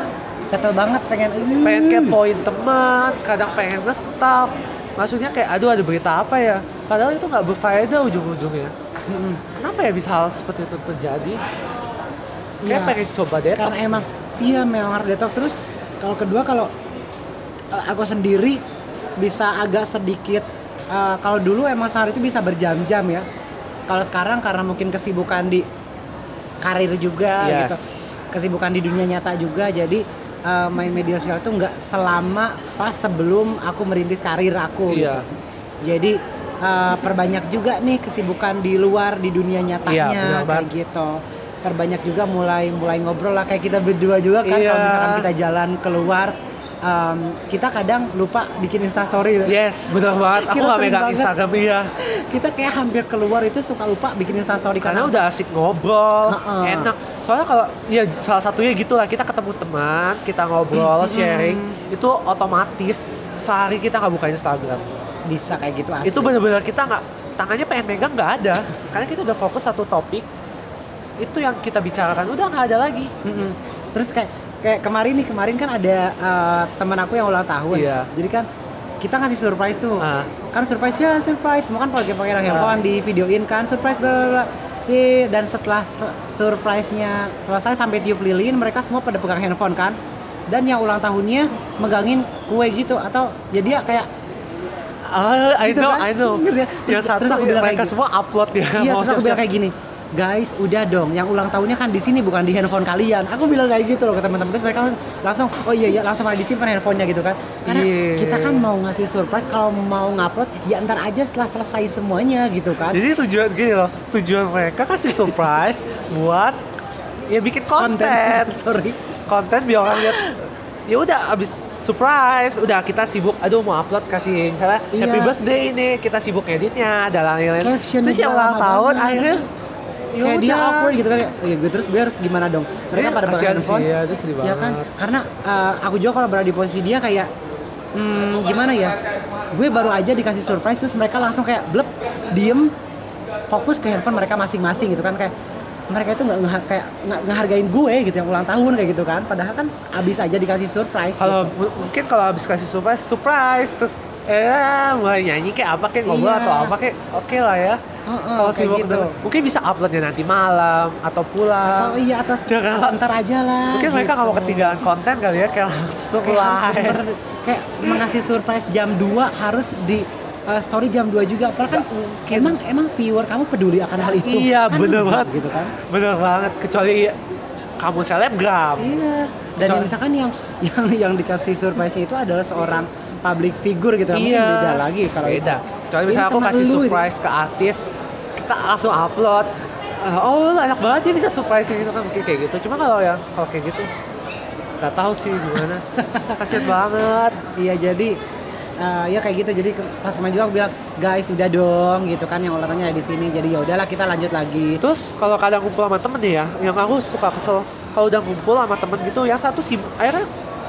gatal banget pengen pengen kepoin teman, kadang pengen nge-stalk. Maksudnya kayak aduh ada berita apa ya? Padahal itu nggak berfaedah ujung-ujungnya. Kenapa ya bisa hal seperti itu terjadi? Kayak Iya. pengen coba detox. karena emang iya memang harus detox terus kalau kedua kalau eh, aku sendiri bisa agak sedikit eh, kalau dulu emang sehari itu bisa berjam-jam ya kalau sekarang karena mungkin kesibukan di karir juga Yes. gitu kesibukan di dunia nyata juga jadi eh, main media sosial itu nggak selama pas sebelum aku merintis karir aku Iya. gitu jadi eh, perbanyak juga nih kesibukan di luar di dunia Iya, nyatanya benar kayak gitu perbanyak juga mulai mulai ngobrol lah kayak kita berdua juga kan Iya. kalau misalkan kita jalan keluar em, kita kadang lupa bikin instastory Yes, benar banget. Aku Kita nggak megang. Instagram iya. [laughs] kita kayak hampir keluar itu suka lupa bikin instastory Karena udah asik ngobrol, Heeh. enak. Soalnya kalau ya salah satunya gitu lah kita ketemu teman, kita ngobrol, sharing, itu otomatis sehari kita nggak buka Instagram. bisa kayak gitu asli. itu benar-benar kita nggak tangannya pengen megang nggak ada [laughs] karena kita udah fokus satu topik itu yang kita bicarakan udah nggak ada lagi Mm-mm. terus kayak kayak kemarin nih kemarin kan ada eh, teman aku yang ulang tahun Iya. jadi kan kita ngasih surprise tuh Ah. kan surprise ya surprise semua kan pakai pakai handphone di videoin kan surprise bla bla dan setelah se- surprise-nya selesai sampai tiup lilin mereka semua pada pegang handphone kan dan yang ulang tahunnya megangin kue gitu atau ya dia kayak Ah, I Gitu know, kan? I know. Ya? Yang Terus- satu terus aku bilang mereka kayak semua upload ya. iya terus aku bilang kayak gini guys udah dong yang ulang tahunnya kan di sini bukan di handphone kalian aku bilang kayak gitu loh ke teman-teman terus mereka langsung- oh iya iya langsung pada disimpan handphonenya gitu kan karena Iya. kita kan mau ngasih surprise kalau mau ngupload ya ntar aja setelah selesai semuanya gitu kan Jadi tujuan gini loh, tujuan mereka kasih surprise [laughs] buat ya bikin konten. story [laughs] konten biar orang lihat ya udah abis surprise udah kita sibuk aduh mau upload kasih misalnya Iya. happy birthday ini kita sibuk editnya dan lain-lain terus yang ulang tahun banget. akhirnya ya kayak dia udah. awkward gitu kan ya gue terus gue harus gimana dong? Mereka Iya, pada kasihan handphone ya, itu sedih ya kan? Karena uh, aku juga kalau berada di posisi dia kayak hmm, gimana ya? Gue baru aja dikasih surprise terus mereka langsung kayak blep diem fokus ke handphone mereka masing-masing gitu kan. Kayak mereka itu nggak kayak nggak ngehargain gue gitu yang ulang tahun kayak gitu kan. Padahal kan abis aja dikasih surprise kalau gitu. mungkin kalau abis kasih surprise surprise terus eh mulai nyanyi kayak apa kayak ngobrol Iya. atau apa kayak oke lah ya Heeh, kalau kayak sibuk gitu. mungkin bisa uploadnya nanti malam atau pulang oh iya atas Jangan- ntar aja lah mungkin mereka nggak mau gitu. ketinggalan konten kali ya kayak langsung kayak live bener-bener kayak mengasih surprise jam 2 harus di uh, story jam 2 juga padahal kan emang emang viewer kamu peduli akan hal itu Iya, Kan bener banget. gitu kan Bener banget, kecuali kamu selebgram. iya dan yang misalkan yang [laughs] yang yang dikasih surprise-nya itu adalah seorang public figure gitu mungkin beda lagi kalau beda. itu. Kecuali misalnya aku kasih lu itu. surprise ke artis, kita langsung upload. Eh, oh enak banget dia bisa surprise gitu kan mungkin kayak gitu. Cuma kalau yang kalau kayak gitu nggak tahu sih gimana. [laughs] Kasian banget. iya jadi uh, ya kayak gitu jadi pas kemarin juga aku bilang guys udah dong gitu kan yang tahunnya ada di sini jadi ya udahlah kita lanjut lagi Terus kalau kadang ngumpul sama temen nih ya, yang aku suka kesel kalau udah ngumpul sama temen gitu, yang satu sibuk, akhirnya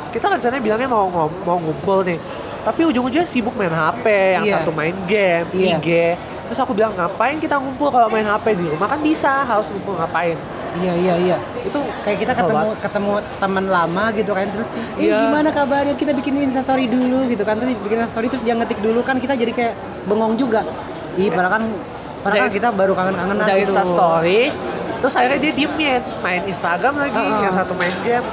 kita rencananya bilangnya mau ngom- mau ngumpul nih, tapi ujung-ujungnya sibuk main HP, yang Iya. satu main game, Iya. IG. Terus aku bilang ngapain kita ngumpul kalau main HP di rumah kan bisa, harus ngumpul ngapain? Iya iya iya. Itu Kayak kita ketemu banget. ketemu teman lama gitu kan terus eh Iya. gimana kabarnya kita bikin Insta story dulu gitu kan terus bikin Insta story terus dia ngetik dulu kan kita jadi kayak bengong juga. Ih padahal kan padahal kan kita baru kangen-kangenan gitu. Insta story, terus akhirnya dia diemin, main Instagram lagi, Heeh. yang satu main game.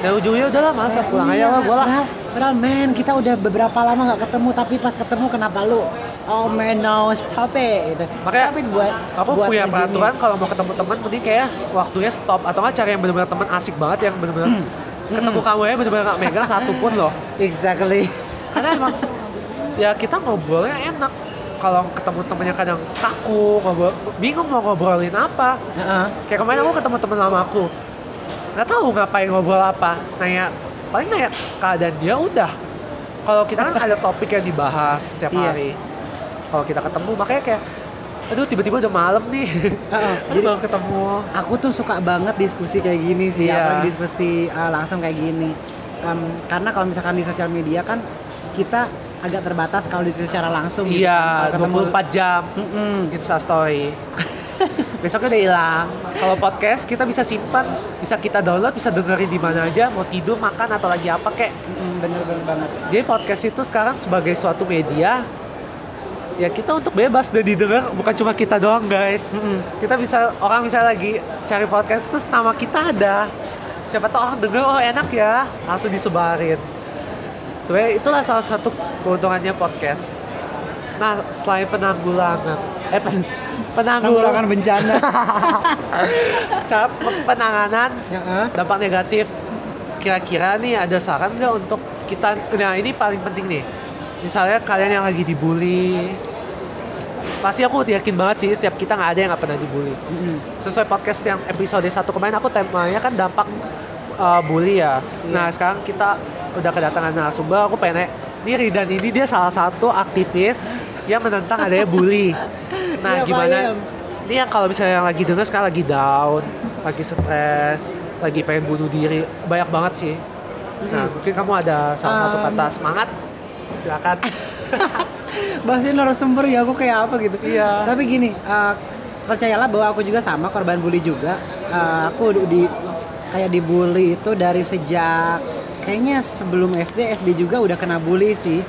Dan ujungnya udahlah masa pulang Iya, aja lah, gua lah. Padahal, men kita udah beberapa lama nggak ketemu tapi pas ketemu kenapa lu oh man no stop it gitu. Makanya stop it buat Aku buat punya peraturan kalau mau ketemu teman mending kayak waktunya stop atau nggak cari yang benar-benar teman asik banget yang benar-benar ketemu kamu ya benar-benar nggak megang [laughs] satu pun loh. Exactly. Karena emang ya kita ngobrolnya enak. Kalau ketemu temennya kadang kaku, ngobrol, bingung mau ngobrolin apa. Heeh. Kayak kemarin aku ketemu temen lama aku, nggak tahu ngapain ngobrol apa. Nanya, paling nanya keadaan dia udah. Kalau kita kan ada topik yang dibahas setiap Iya. hari. Kalau kita ketemu makanya kayak, aduh tiba-tiba udah malam nih. [laughs] Aduh, jadi- baru ketemu. aku tuh suka banget diskusi kayak gini sih Iya. apalagi diskusi uh, langsung kayak gini Em, karena kalau misalkan di sosial media kan kita agak terbatas kalau diskusi secara langsung gitu Iya, ketemu 24 jam Mm-mm. Insta story. [laughs] Besoknya udah hilang. Kalau podcast kita bisa simpan, bisa kita download, bisa dengerin di mana aja, mau tidur, makan atau lagi apa. Mm-mm, bener-bener banget Jadi podcast itu sekarang sebagai suatu media ya kita untuk bebas dan didengar bukan cuma kita doang guys. Mm-mm. Kita bisa orang bisa lagi cari podcast terus nama kita ada. Siapa tahu orang denger oh enak ya, langsung disebarin. Sebenarnya itulah salah satu keuntungannya podcast. Nah, selain penanggulangan, eh pen, penanggulangan, penanggulangan bencana. [laughs] Cara penanganan ya ah. dampak negatif. Kira-kira nih ada saran nggak untuk kita? Nah ini paling penting nih. Misalnya kalian yang lagi dibully. Pasti aku yakin banget sih setiap kita nggak ada yang nggak pernah dibully. Mm-mm. sesuai podcast yang episode satu kemarin aku temanya kan dampak uh, bully ya. Iya. nah sekarang kita udah kedatangan narasumber aku pengen nanya, ini Ridan ini dia salah satu aktivis yang menentang adanya bully [laughs] nah Iya, gimana? paham. ini yang kalau misalnya yang lagi denger sekarang lagi down lagi stres lagi pengen bunuh diri banyak banget sih. Nah mungkin kamu ada salah satu Um, kata semangat? Silakan. [laughs] Bahasin narasumber ya aku kayak apa gitu. Iya. tapi gini uh, percayalah bahwa aku juga sama korban bully juga. Uh, aku di kayak dibully itu dari sejak kayaknya sebelum SD SD juga udah kena bully sih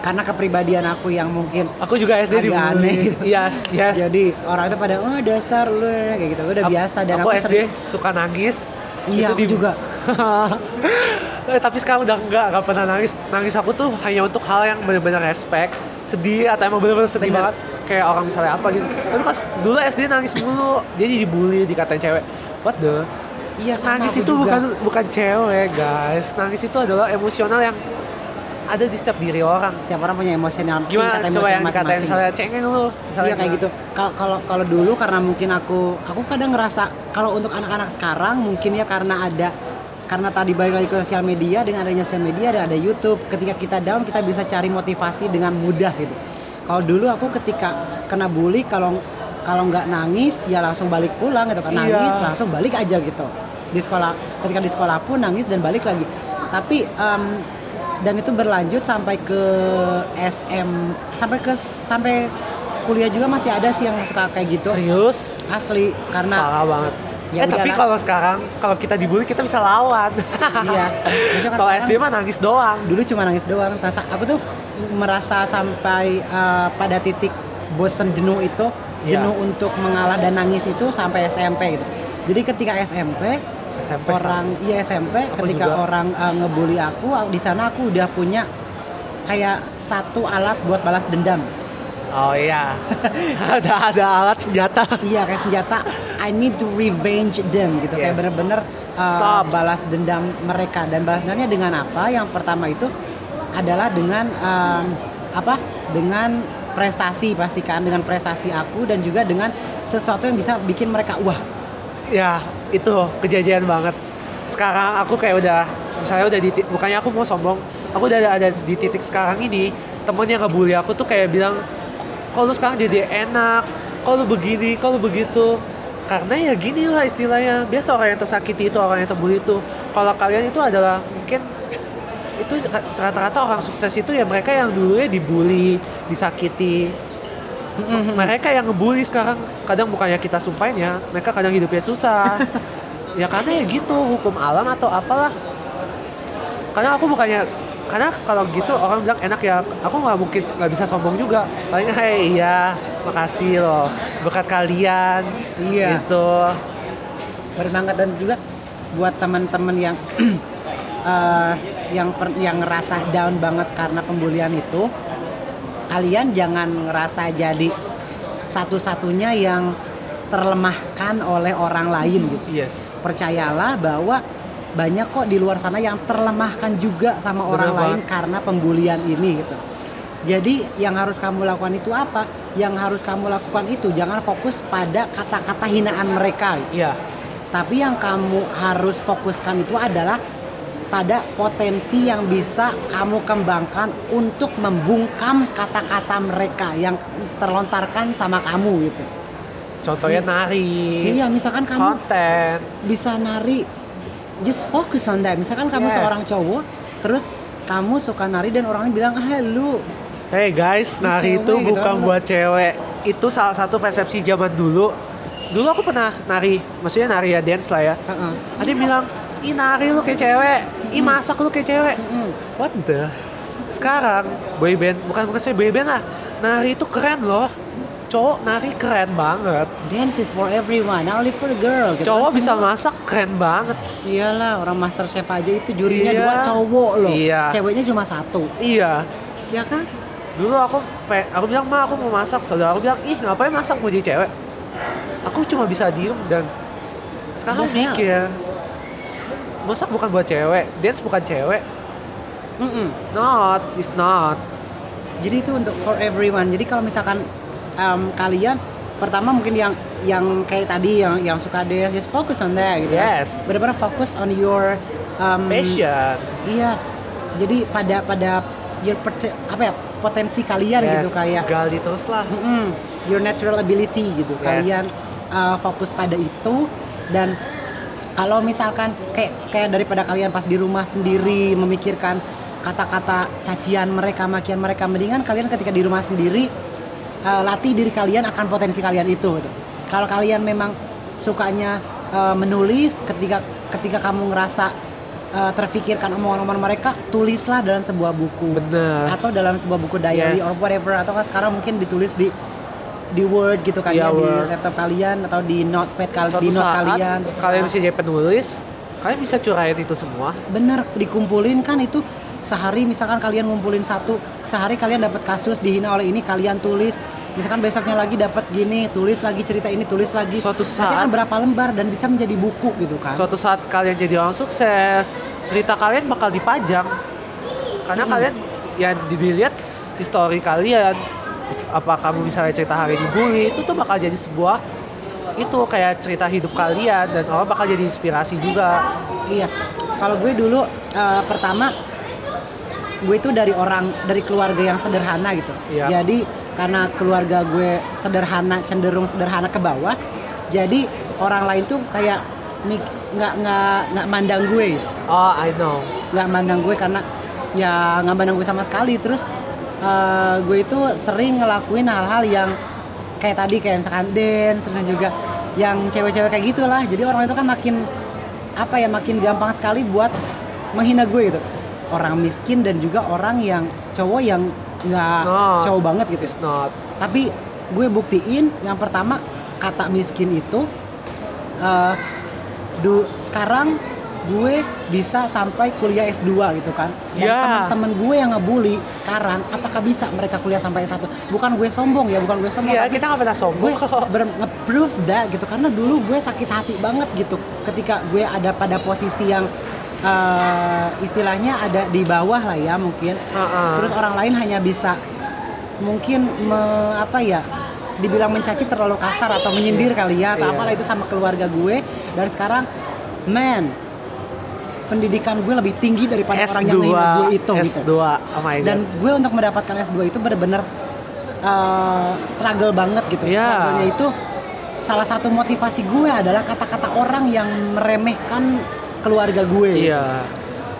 karena kepribadian aku yang mungkin aku juga SD Agak dibully aneh gitu. yes yes jadi orang itu pada oh dasar lu kayak gitu udah biasa dan aku, aku, SD sering suka nangis iya Itu aku di- juga [laughs] Eh, tapi sekarang udah enggak, enggak pernah nangis. Nangis aku tuh hanya untuk hal yang benar-benar respect, sedih atau emang benar-benar sedih Bener. banget. Kayak orang misalnya apa gitu. Tapi pas dulu SD nangis mulu, dia jadi dibully, dikatain cewek. What the? Iya nangis itu juga. bukan bukan cewek, guys. Nangis itu adalah emosional yang ada di setiap diri orang. Setiap orang punya emosional Gimana coba emosi yang dikatain masing-masing. misalnya cengeng lu, misalnya Iya kayak gitu. Kalau kalau dulu karena mungkin aku aku kadang ngerasa kalau untuk anak-anak sekarang mungkin ya karena ada karena tadi balik lagi ke sosial media dengan adanya sosial media dan ada YouTube. Ketika kita down kita bisa cari motivasi dengan mudah gitu. Kalau dulu aku ketika kena bully kalau kalau nggak nangis ya langsung balik pulang gitu kan Iya. nangis langsung balik aja gitu di sekolah ketika di sekolah pun nangis dan balik lagi tapi em, dan itu berlanjut sampai ke SM sampai ke sampai kuliah juga masih ada sih yang suka kayak gitu Serius? asli karena Parah banget. Ya eh tapi kalau sekarang kalau kita dibully kita bisa lawan. [laughs] Iya. Kan kalau SD mah nangis doang. dulu cuma nangis doang Nah, sa- aku tuh merasa sampai eh, pada titik bosen jenuh itu Iya. jenuh untuk mengalah dan nangis itu sampai SMP gitu jadi ketika SMP SMP orang iya SMP Aku ketika juga. orang eh, ngebully aku di sana aku udah punya kayak satu alat buat balas dendam Oh iya. [laughs] ada ada alat senjata. iya kayak senjata I need to revenge them gitu kayak Yes. bener-bener uh, Stop. balas dendam mereka dan balas dendamnya dengan apa yang pertama itu adalah dengan um, apa dengan prestasi pastikan dengan prestasi aku dan juga dengan sesuatu yang bisa bikin mereka wah Ya, itu kejadian banget. Sekarang aku kayak udah misalnya udah di bukannya aku mau sombong, aku udah ada, ada di titik sekarang ini, temen yang ngebully aku tuh kayak bilang, "Kok lu sekarang jadi enak? Lu begini? Lu begitu?" Karena ya gini lah istilahnya. Biasa orang yang tersakiti itu, orang yang terbully itu. Kalau kalian itu adalah mungkin itu rata-rata orang sukses itu ya mereka yang dulunya dibully, disakiti, [laughs] mereka yang ngebully sekarang. Kadang bukannya kita sumpahin ya mereka kadang hidupnya susah. [laughs] Ya karena ya gitu hukum alam atau apalah. Karena aku bukannya karena kalau gitu orang bilang enak ya aku nggak mungkin nggak bisa sombong juga. Paling [laughs] hey iya makasih loh berkat kalian Iya. gitu. Bener banget dan juga buat teman-teman yang [clears throat] eh, yang per- yang ngerasa down banget karena pembulian itu, kalian jangan ngerasa jadi satu-satunya yang terlemahkan oleh orang lain gitu. yes Percayalah bahwa banyak kok di luar sana yang terlemahkan juga sama orang banget. lain karena pembulian ini gitu. Jadi yang harus kamu lakukan itu apa? Yang harus kamu lakukan itu jangan fokus pada kata-kata hinaan mereka. gitu. iya Tapi yang kamu harus fokuskan itu adalah pada potensi yang bisa kamu kembangkan untuk membungkam kata-kata mereka yang terlontarkan sama kamu gitu. contohnya nari Iya, misalkan kamu konten bisa nari, just focus on that. Misalkan kamu Yes. seorang cowok, terus kamu suka nari dan orangnya bilang, ah lu Hey guys, nari cewek itu gitu bukan kan. buat cewek. Itu salah satu persepsi zaman dulu. Dulu aku pernah nari, maksudnya nari ya dance lah ya. Heeh. Ada yang bilang, ih nari lu kayak cewek, ih masak lu kayak cewek. Mm-mm. What the? Sekarang boy band, bukan bukan saya boy band lah. Nari itu keren loh. Cowok nari keren banget. Dance is for everyone, not only for the girl. gitu. Cowok Kan bisa semua- masak keren banget. Iyalah, orang master chef aja itu jurinya Iya. dua cowok loh. Iya. Ceweknya cuma satu. Iya. Ya kan? Dulu aku aku bilang mah aku mau masak, saudara aku bilang ih ngapain masak mau jadi cewek. Aku cuma bisa diem dan sekarang hell? mikir masak bukan buat cewek, dance bukan cewek, Mm-mm. not, it's not. Jadi itu untuk for everyone. Jadi kalau misalkan em, kalian pertama mungkin yang yang kayak tadi yang yang suka dance just focus on that gitu. kan. Yes. Benar-benar fokus on your em, Passion. Iya. Jadi pada pada your apa ya potensi kalian Yes, gitu kayak gali terus lah. Mm-mm. your natural ability gitu. Yes. Kalian uh, fokus pada itu dan kalau misalkan kayak kayak daripada kalian pas di rumah sendiri memikirkan kata-kata cacian mereka, makian mereka, mendingan kalian ketika di rumah sendiri uh, latih diri kalian akan potensi kalian itu. gitu. Kalau kalian memang sukanya uh, menulis, ketika ketika kamu ngerasa uh, terfikirkan omongan-omongan mereka, tulislah dalam sebuah buku Bener. atau dalam sebuah buku diary Yes. or whatever atau kan sekarang mungkin ditulis di di Word gitu kan Iya, ya di laptop kalian atau di notepad kal Suatu di note saat kalian. kalian bisa jadi penulis, kalian bisa curain itu semua. Bener dikumpulin kan itu sehari misalkan kalian ngumpulin satu sehari kalian dapat kasus dihina oleh ini kalian tulis. Misalkan besoknya lagi dapat gini tulis lagi cerita ini tulis lagi. Suatu Nanti saat- kan berapa lembar dan bisa menjadi buku gitu kan. Suatu saat kalian jadi orang sukses cerita kalian bakal dipajang. Karena Hmm. kalian yang dilihat histori kalian apa kamu misalnya cerita hari ini bully itu tuh bakal jadi sebuah itu kayak cerita hidup kalian dan orang bakal jadi inspirasi juga Iya, kalau gue dulu eh, pertama gue itu dari orang dari keluarga yang sederhana gitu. Iya. Jadi karena keluarga gue sederhana cenderung sederhana ke bawah, jadi orang lain tuh kayak nggak nggak nggak mandang gue, oh I know nggak mandang gue karena ya nggak mandang gue sama sekali. Terus eh, gue itu sering ngelakuin hal-hal yang kayak tadi kayak misalkan dance terus juga yang cewek-cewek kayak gitulah. Jadi orang itu kan makin apa ya makin gampang sekali buat menghina gue gitu. Orang miskin dan juga orang yang cowok yang nggak cowok banget gitu. it's not Tapi gue buktiin yang pertama kata miskin itu eh du, sekarang gue bisa sampai kuliah S2 gitu kan. Dan Ya. teman-teman gue yang ngebully sekarang apakah bisa mereka kuliah sampai S1? Bukan gue sombong ya, bukan gue sombong. tapi kita nggak pernah gue sombong kok ber- nge-prove that gitu karena dulu gue sakit hati banget gitu ketika gue ada pada posisi yang eh, istilahnya ada di bawah lah ya mungkin Ha-ha. terus orang lain hanya bisa mungkin me- apa ya dibilang mencaci terlalu kasar atau menyindir kali ya atau Iya. apalah itu sama keluarga gue dan sekarang man pendidikan gue lebih tinggi daripada orang yang S2 menghina gue itu gitu S2 oh my god dan gue untuk mendapatkan S2 itu bener-bener uh, struggle banget gitu. Iya. Struggle-nya itu salah satu motivasi gue adalah kata-kata orang yang meremehkan keluarga gue. gitu. iya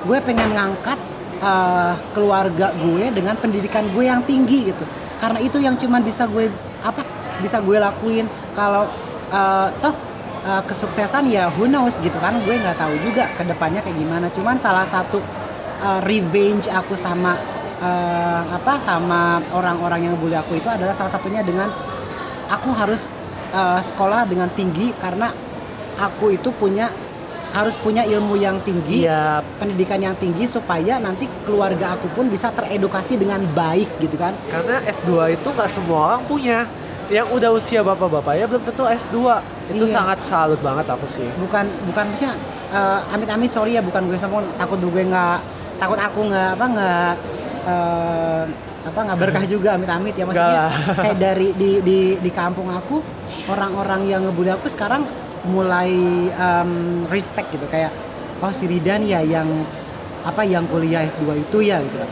Gue pengen ngangkat uh, keluarga gue dengan pendidikan gue yang tinggi gitu. Karena itu yang cuman bisa gue apa bisa gue lakuin kalau uh, toh uh, kesuksesan ya who knows gitu kan. Gue nggak tahu juga ke depannya kayak gimana. Cuman salah satu uh, revenge aku sama uh, apa sama orang-orang yang bully aku itu adalah salah satunya dengan aku harus uh, sekolah dengan tinggi karena aku itu punya harus punya ilmu yang tinggi iya. pendidikan yang tinggi supaya nanti keluarga aku pun bisa teredukasi dengan baik gitu kan. Karena S2 itu nggak semua orang punya yang udah usia bapak-bapaknya belum tentu S2 itu Iya. sangat salut banget aku sih. Bukan bukan maksudnya eh, amit-amit sorry ya bukan gue sombong takut gue nggak takut aku nggak apa nggak eh, apa nggak berkah [laughs] juga amit-amit ya. Maksudnya Nggak. kayak dari di di di kampung aku orang-orang yang ngebully aku sekarang mulai em, respect gitu. Kayak oh si Ridan ya yang apa yang kuliah S2 itu ya gitu. Kan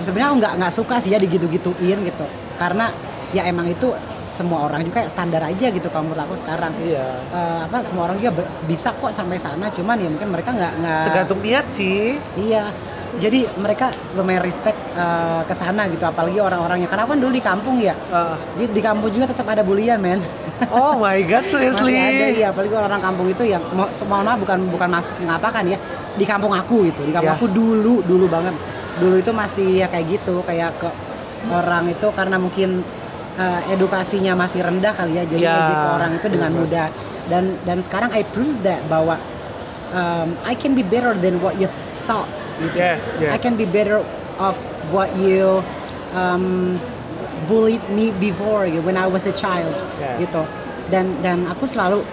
sebenarnya aku nggak nggak suka sih ya digitu-gituin gitu. Karena ya emang itu semua orang juga standar aja gitu kalau menurut aku sekarang. Iya. Eh, apa semua orang juga ber- bisa kok sampai sana cuman ya mungkin mereka nggak nggak tergantung niat sih. Iya. Jadi mereka lumayan respect eh, ke sana gitu apalagi orang-orangnya. Karena kan dulu di kampung ya. Uh, di, di kampung juga tetap ada bulian men. Oh my god [laughs] seriously? masih ada iya. Apalagi orang kampung itu yang mohon maaf bukan bukan masuk ngapakan ya. Di kampung aku gitu. Di kampung Ya. aku dulu dulu banget. Dulu itu masih ya kayak gitu kayak ke orang itu karena mungkin eh, edukasinya masih rendah kali ya jadi Ya, ngejek ke orang itu dengan benar. mudah dan dan sekarang I prove that bahwa um, I can be better than what you thought gitu. Yes, yes. I can be better of what you um, bullied me before gitu, when I was a child Yes. gitu dan dan aku selalu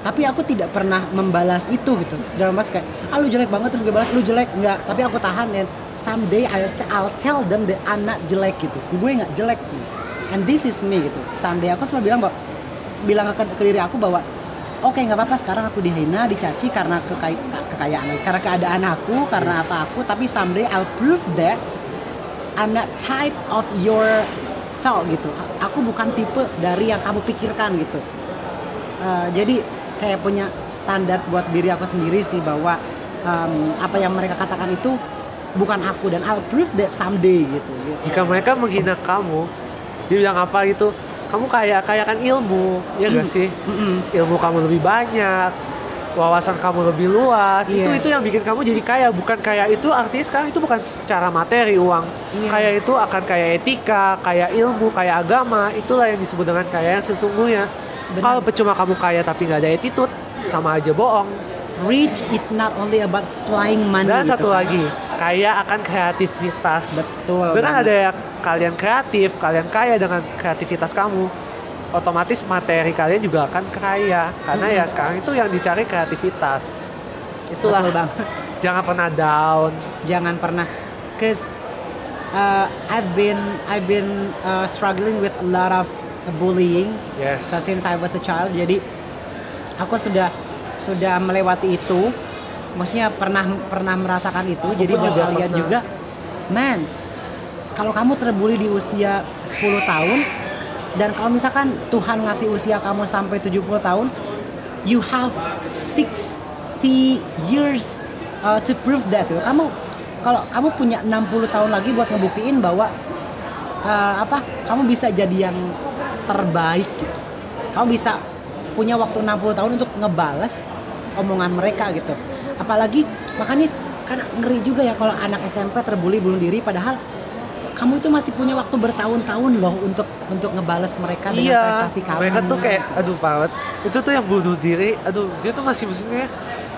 tapi aku tidak pernah membalas itu gitu dalam mas kayak ah lu jelek banget terus gue balas lu jelek nggak tapi aku tahan dan someday I'll, I'll tell them that I'm not jelek gitu gue nggak jelek gitu. And this is me gitu someday aku selalu bilang bahwa bilang ke, ke diri aku bahwa oke nggak apa-apa sekarang aku dihina dicaci karena kekay kekayaan karena keadaan aku karena apa aku tapi someday I'll prove that I'm not type of your thought gitu. Aku bukan tipe dari yang kamu pikirkan gitu. Uh, jadi kayak punya standar buat diri aku sendiri sih bahwa um, apa yang mereka katakan itu bukan aku dan I'll prove that someday gitu. gitu. jika mereka menghina kamu dia bilang apa gitu kamu kaya kaya kan ilmu ya gak sih? Ilmu kamu lebih banyak wawasan kamu lebih luas. Itu Iya. itu yang bikin kamu jadi kaya. Bukan kaya itu artinya sekarang itu bukan secara materi uang. Iya. kaya itu akan kaya etika kaya ilmu kaya agama. Itulah yang disebut dengan kaya yang sesungguhnya. Kalau percuma kamu kaya tapi nggak ada attitude sama aja bohong. Rich it's not only about flying money Dan gitu satu kan. lagi, kaya akan kreativitas. Betul Dengan banget. ada yang kalian kreatif, kalian kaya dengan kreativitas kamu, otomatis materi kalian juga akan kaya. Karena ya sekarang itu yang dicari kreativitas. Itulah. Betul banget. Jangan pernah down. jangan pernah cause uh, I've been I've been uh, struggling with a lot of bullying Yes. so since I was a child jadi aku sudah sudah melewati itu maksudnya pernah pernah merasakan itu jadi pun buat kalian pernah. juga man kalau kamu terbully di usia 10 tahun dan kalau misalkan Tuhan ngasih usia kamu sampai 70 tahun you have 60 years uh, to prove that gitu. kamu kalau kamu punya 60 tahun lagi buat ngebuktiin bahwa uh, apa kamu bisa jadi yang terbaik gitu kamu bisa punya waktu 60 tahun untuk ngebales omongan mereka gitu apalagi makanya kan ngeri juga ya kalau anak SMP terbully bunuh diri padahal kamu itu masih punya waktu bertahun-tahun loh untuk untuk ngebales mereka dengan Iya, prestasi kamu mereka tuh kayak, aduh banget. Itu tuh yang bunuh diri, aduh dia tuh masih maksudnya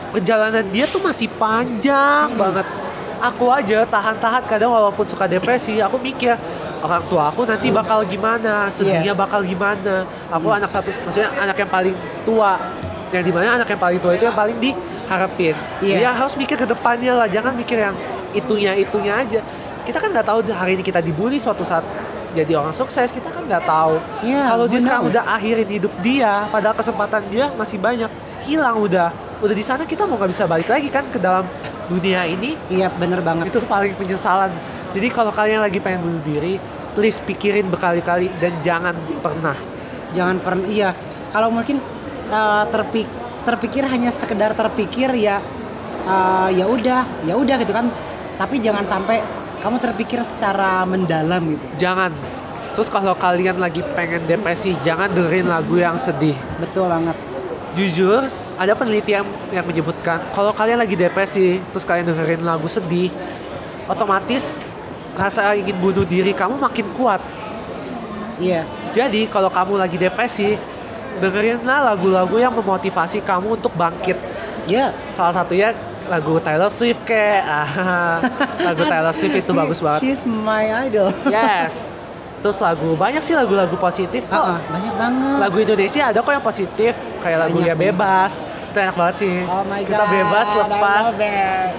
perjalanan dia tuh masih panjang Hmm. banget. Aku aja tahan-tahan kadang walaupun suka depresi, aku mikir orang tua aku nanti bakal gimana, sedihnya Iya. bakal gimana. Aku anak satu, maksudnya anak yang paling tua, yang di mana anak yang paling tua itu yang paling diharapin. Iya. Dia harus mikir ke depannya lah, jangan mikir yang itunya itunya aja. Kita kan nggak tahu hari ini kita dibully suatu saat jadi orang sukses kita kan nggak tahu. Iya, Kalau dia sekarang udah akhirin hidup dia, padahal kesempatan dia masih banyak, hilang udah. Udah di sana kita mau nggak bisa balik lagi kan ke dalam dunia ini. iya bener banget Itu paling penyesalan. Jadi kalau kalian lagi pengen bunuh diri, please pikirin berkali-kali dan jangan pernah. jangan pernah iya kalau mungkin uh, terpik terpikir hanya sekedar terpikir ya uh, ya udah ya udah gitu kan tapi jangan sampai kamu terpikir secara mendalam gitu Jangan. Terus kalau kalian lagi pengen depresi, jangan dengerin lagu yang sedih. betul banget Jujur, ada penelitian yang menyebutkan kalau kalian lagi depresi, terus kalian dengerin lagu sedih, otomatis rasa ingin bunuh diri kamu makin kuat. iya Jadi kalau kamu lagi depresi, dengerinlah lagu-lagu yang memotivasi kamu untuk bangkit. ya Salah satunya lagu Taylor Swift kayak [laughs] ah, lagu Taylor Swift itu bagus banget. she's my idol Yes. Terus lagu banyak sih lagu-lagu positif kok. Ah, ah, banyak banget Lagu Indonesia ada kok yang positif kayak lagu ya bebas. Itu enak banget sih. oh my Kita god bebas I lepas.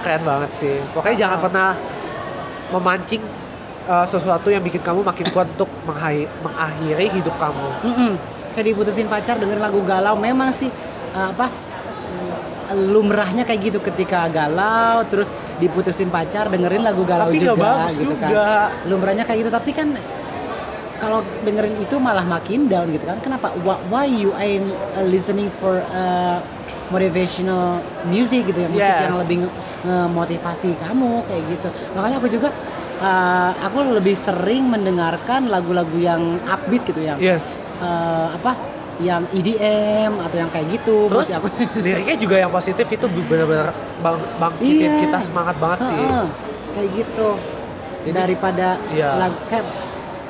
Keren banget sih. Pokoknya jangan Ah. pernah memancing uh, sesuatu yang bikin kamu makin kuat untuk mengakhiri hidup kamu. Mm-mm. Kayak diputusin pacar dengerin lagu galau memang sih uh, apa lumrahnya kayak gitu ketika galau terus diputusin pacar dengerin lagu galau Tapi juga bagus gitu juga. kan lumrahnya kayak gitu tapi kan kalau dengerin itu malah makin down gitu kan kenapa Why- you ain't uh, listening for uh, motivational music gitu ya musik Yes. yang lebih ngemotivasi kamu kayak gitu makanya aku juga uh, aku lebih sering mendengarkan lagu-lagu yang upbeat gitu yang Yes. eh, apa yang EDM atau yang kayak gitu Terus aku [laughs] liriknya juga yang positif itu benar-benar bang bangkitin Iya. kita semangat banget sih. Heeh, kayak gitu Jadi- daripada Iya. lagu kayak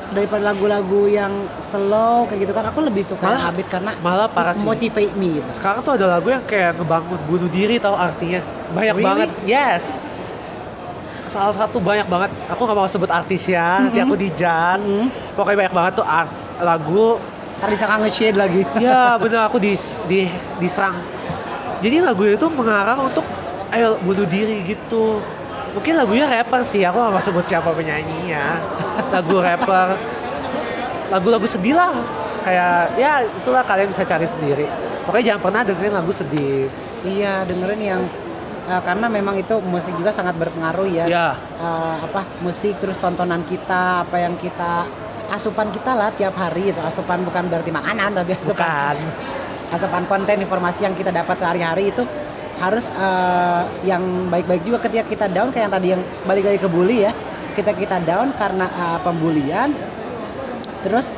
daripada lagu-lagu yang slow kayak gitu kan aku lebih suka Malah- upbeat karena malah parah it sih. motivate me gitu Sekarang tuh ada lagu yang kayak ngebangun bunuh diri tau artinya. Banyak Really? banget. Yes. Salah satu banyak banget. Aku nggak mau sebut artisnya, nanti aku dijudge. Mhm. Pokoknya banyak banget tuh art, lagu. Ntar disangka nge-shade lagi. [laughs] Ya bener aku di, di diserang. Jadi lagu itu mengarah untuk ayo bunuh diri gitu. Mungkin lagunya rapper sih aku nggak mau sebut siapa penyanyinya. Lagu rapper. Lagu-lagu sedih lah. Kayak ya itulah kalian bisa cari sendiri. Pokoknya jangan pernah dengerin lagu sedih. Iya dengerin yang eh, karena memang itu musik juga sangat berpengaruh ya. Ya. Eh, apa musik terus tontonan kita apa yang kita asupan kita lah tiap hari itu asupan bukan berarti makanan tapi asupan bukan. asupan konten informasi yang kita dapat sehari-hari itu harus eh, yang baik-baik juga ketika kita down kayak yang tadi yang balik lagi ke bully ya. Kita kita down karena eh, pembulian terus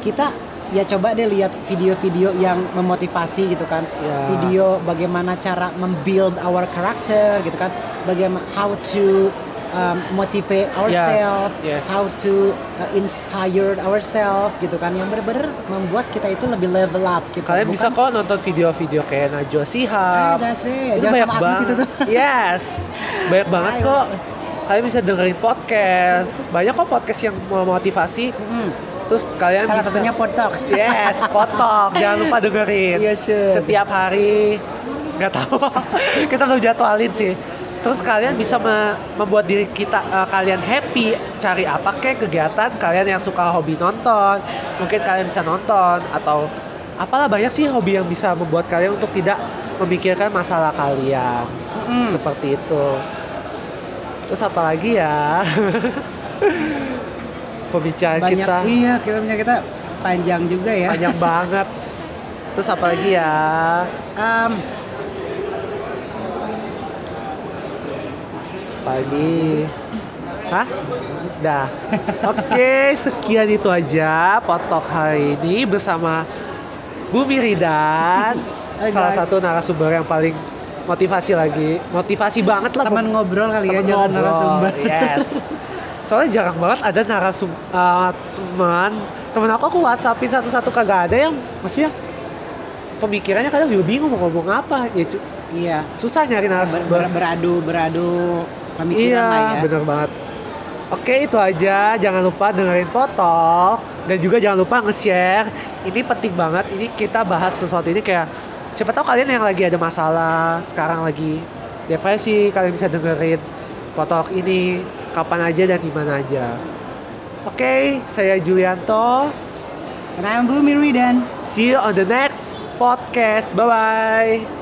kita ya coba deh lihat video-video yang memotivasi gitu kan Ya. video bagaimana cara membuild our character gitu kan bagaimana how to um, motivate ourselves, yes. how to uh, inspire ourselves gitu kan yang benar-benar membuat kita itu lebih level up gitu. Kalian bisa Bukan- kok nonton video-video kayak Najwa Ah, Shihab. it. Itu Jangan banyak banget. itu tuh. [laughs] Yes. Banyak banget kok. Kalian bisa dengerin podcast. Banyak kok podcast yang memotivasi. Mm. Terus kalian Salah bisa satunya potok. Yes, potok. Jangan lupa dengerin. Iya, sure. Setiap hari. Nggak tahu. [laughs] kita belum jadwalin sih. Terus kalian bisa me- membuat diri kita eh, kalian happy. Cari apa kek kegiatan kalian yang suka hobi nonton. Mungkin kalian bisa nonton atau apalah banyak sih hobi yang bisa membuat kalian untuk tidak memikirkan masalah kalian. Seperti itu. Terus apa lagi ya? [laughs] Pembicaraan Banyak kita iya kita punya kita panjang juga ya. panjang [laughs] banget. Terus apa lagi ya? Um, Apa lagi? Hah? Dah. Oke, sekian itu aja potok hari ini bersama Bu Miridan, Hai, [laughs] salah satu narasumber yang paling motivasi lagi, motivasi banget lah. teman ngobrol kali ya Teman jangan ngobrol. narasumber. Yes. [laughs] Soalnya jarang banget ada narasum uh, teman teman aku aku whatsappin satu-satu kagak ada yang maksudnya pemikirannya kadang juga bingung mau ngomong apa ya iya. susah nyari Ber- narasumber ber- beradu beradu pemikiran iya lah ya. bener banget. Oke itu aja. Jangan lupa dengerin potok. Dan juga jangan lupa nge-share. Ini penting banget. Ini kita bahas sesuatu ini kayak siapa tahu kalian yang lagi ada masalah sekarang lagi. Depresi kalian bisa dengerin potok ini kapan aja dan di mana aja. Oke saya Julianto. And I'm Bu Miridan. see you on the next podcast. Bye bye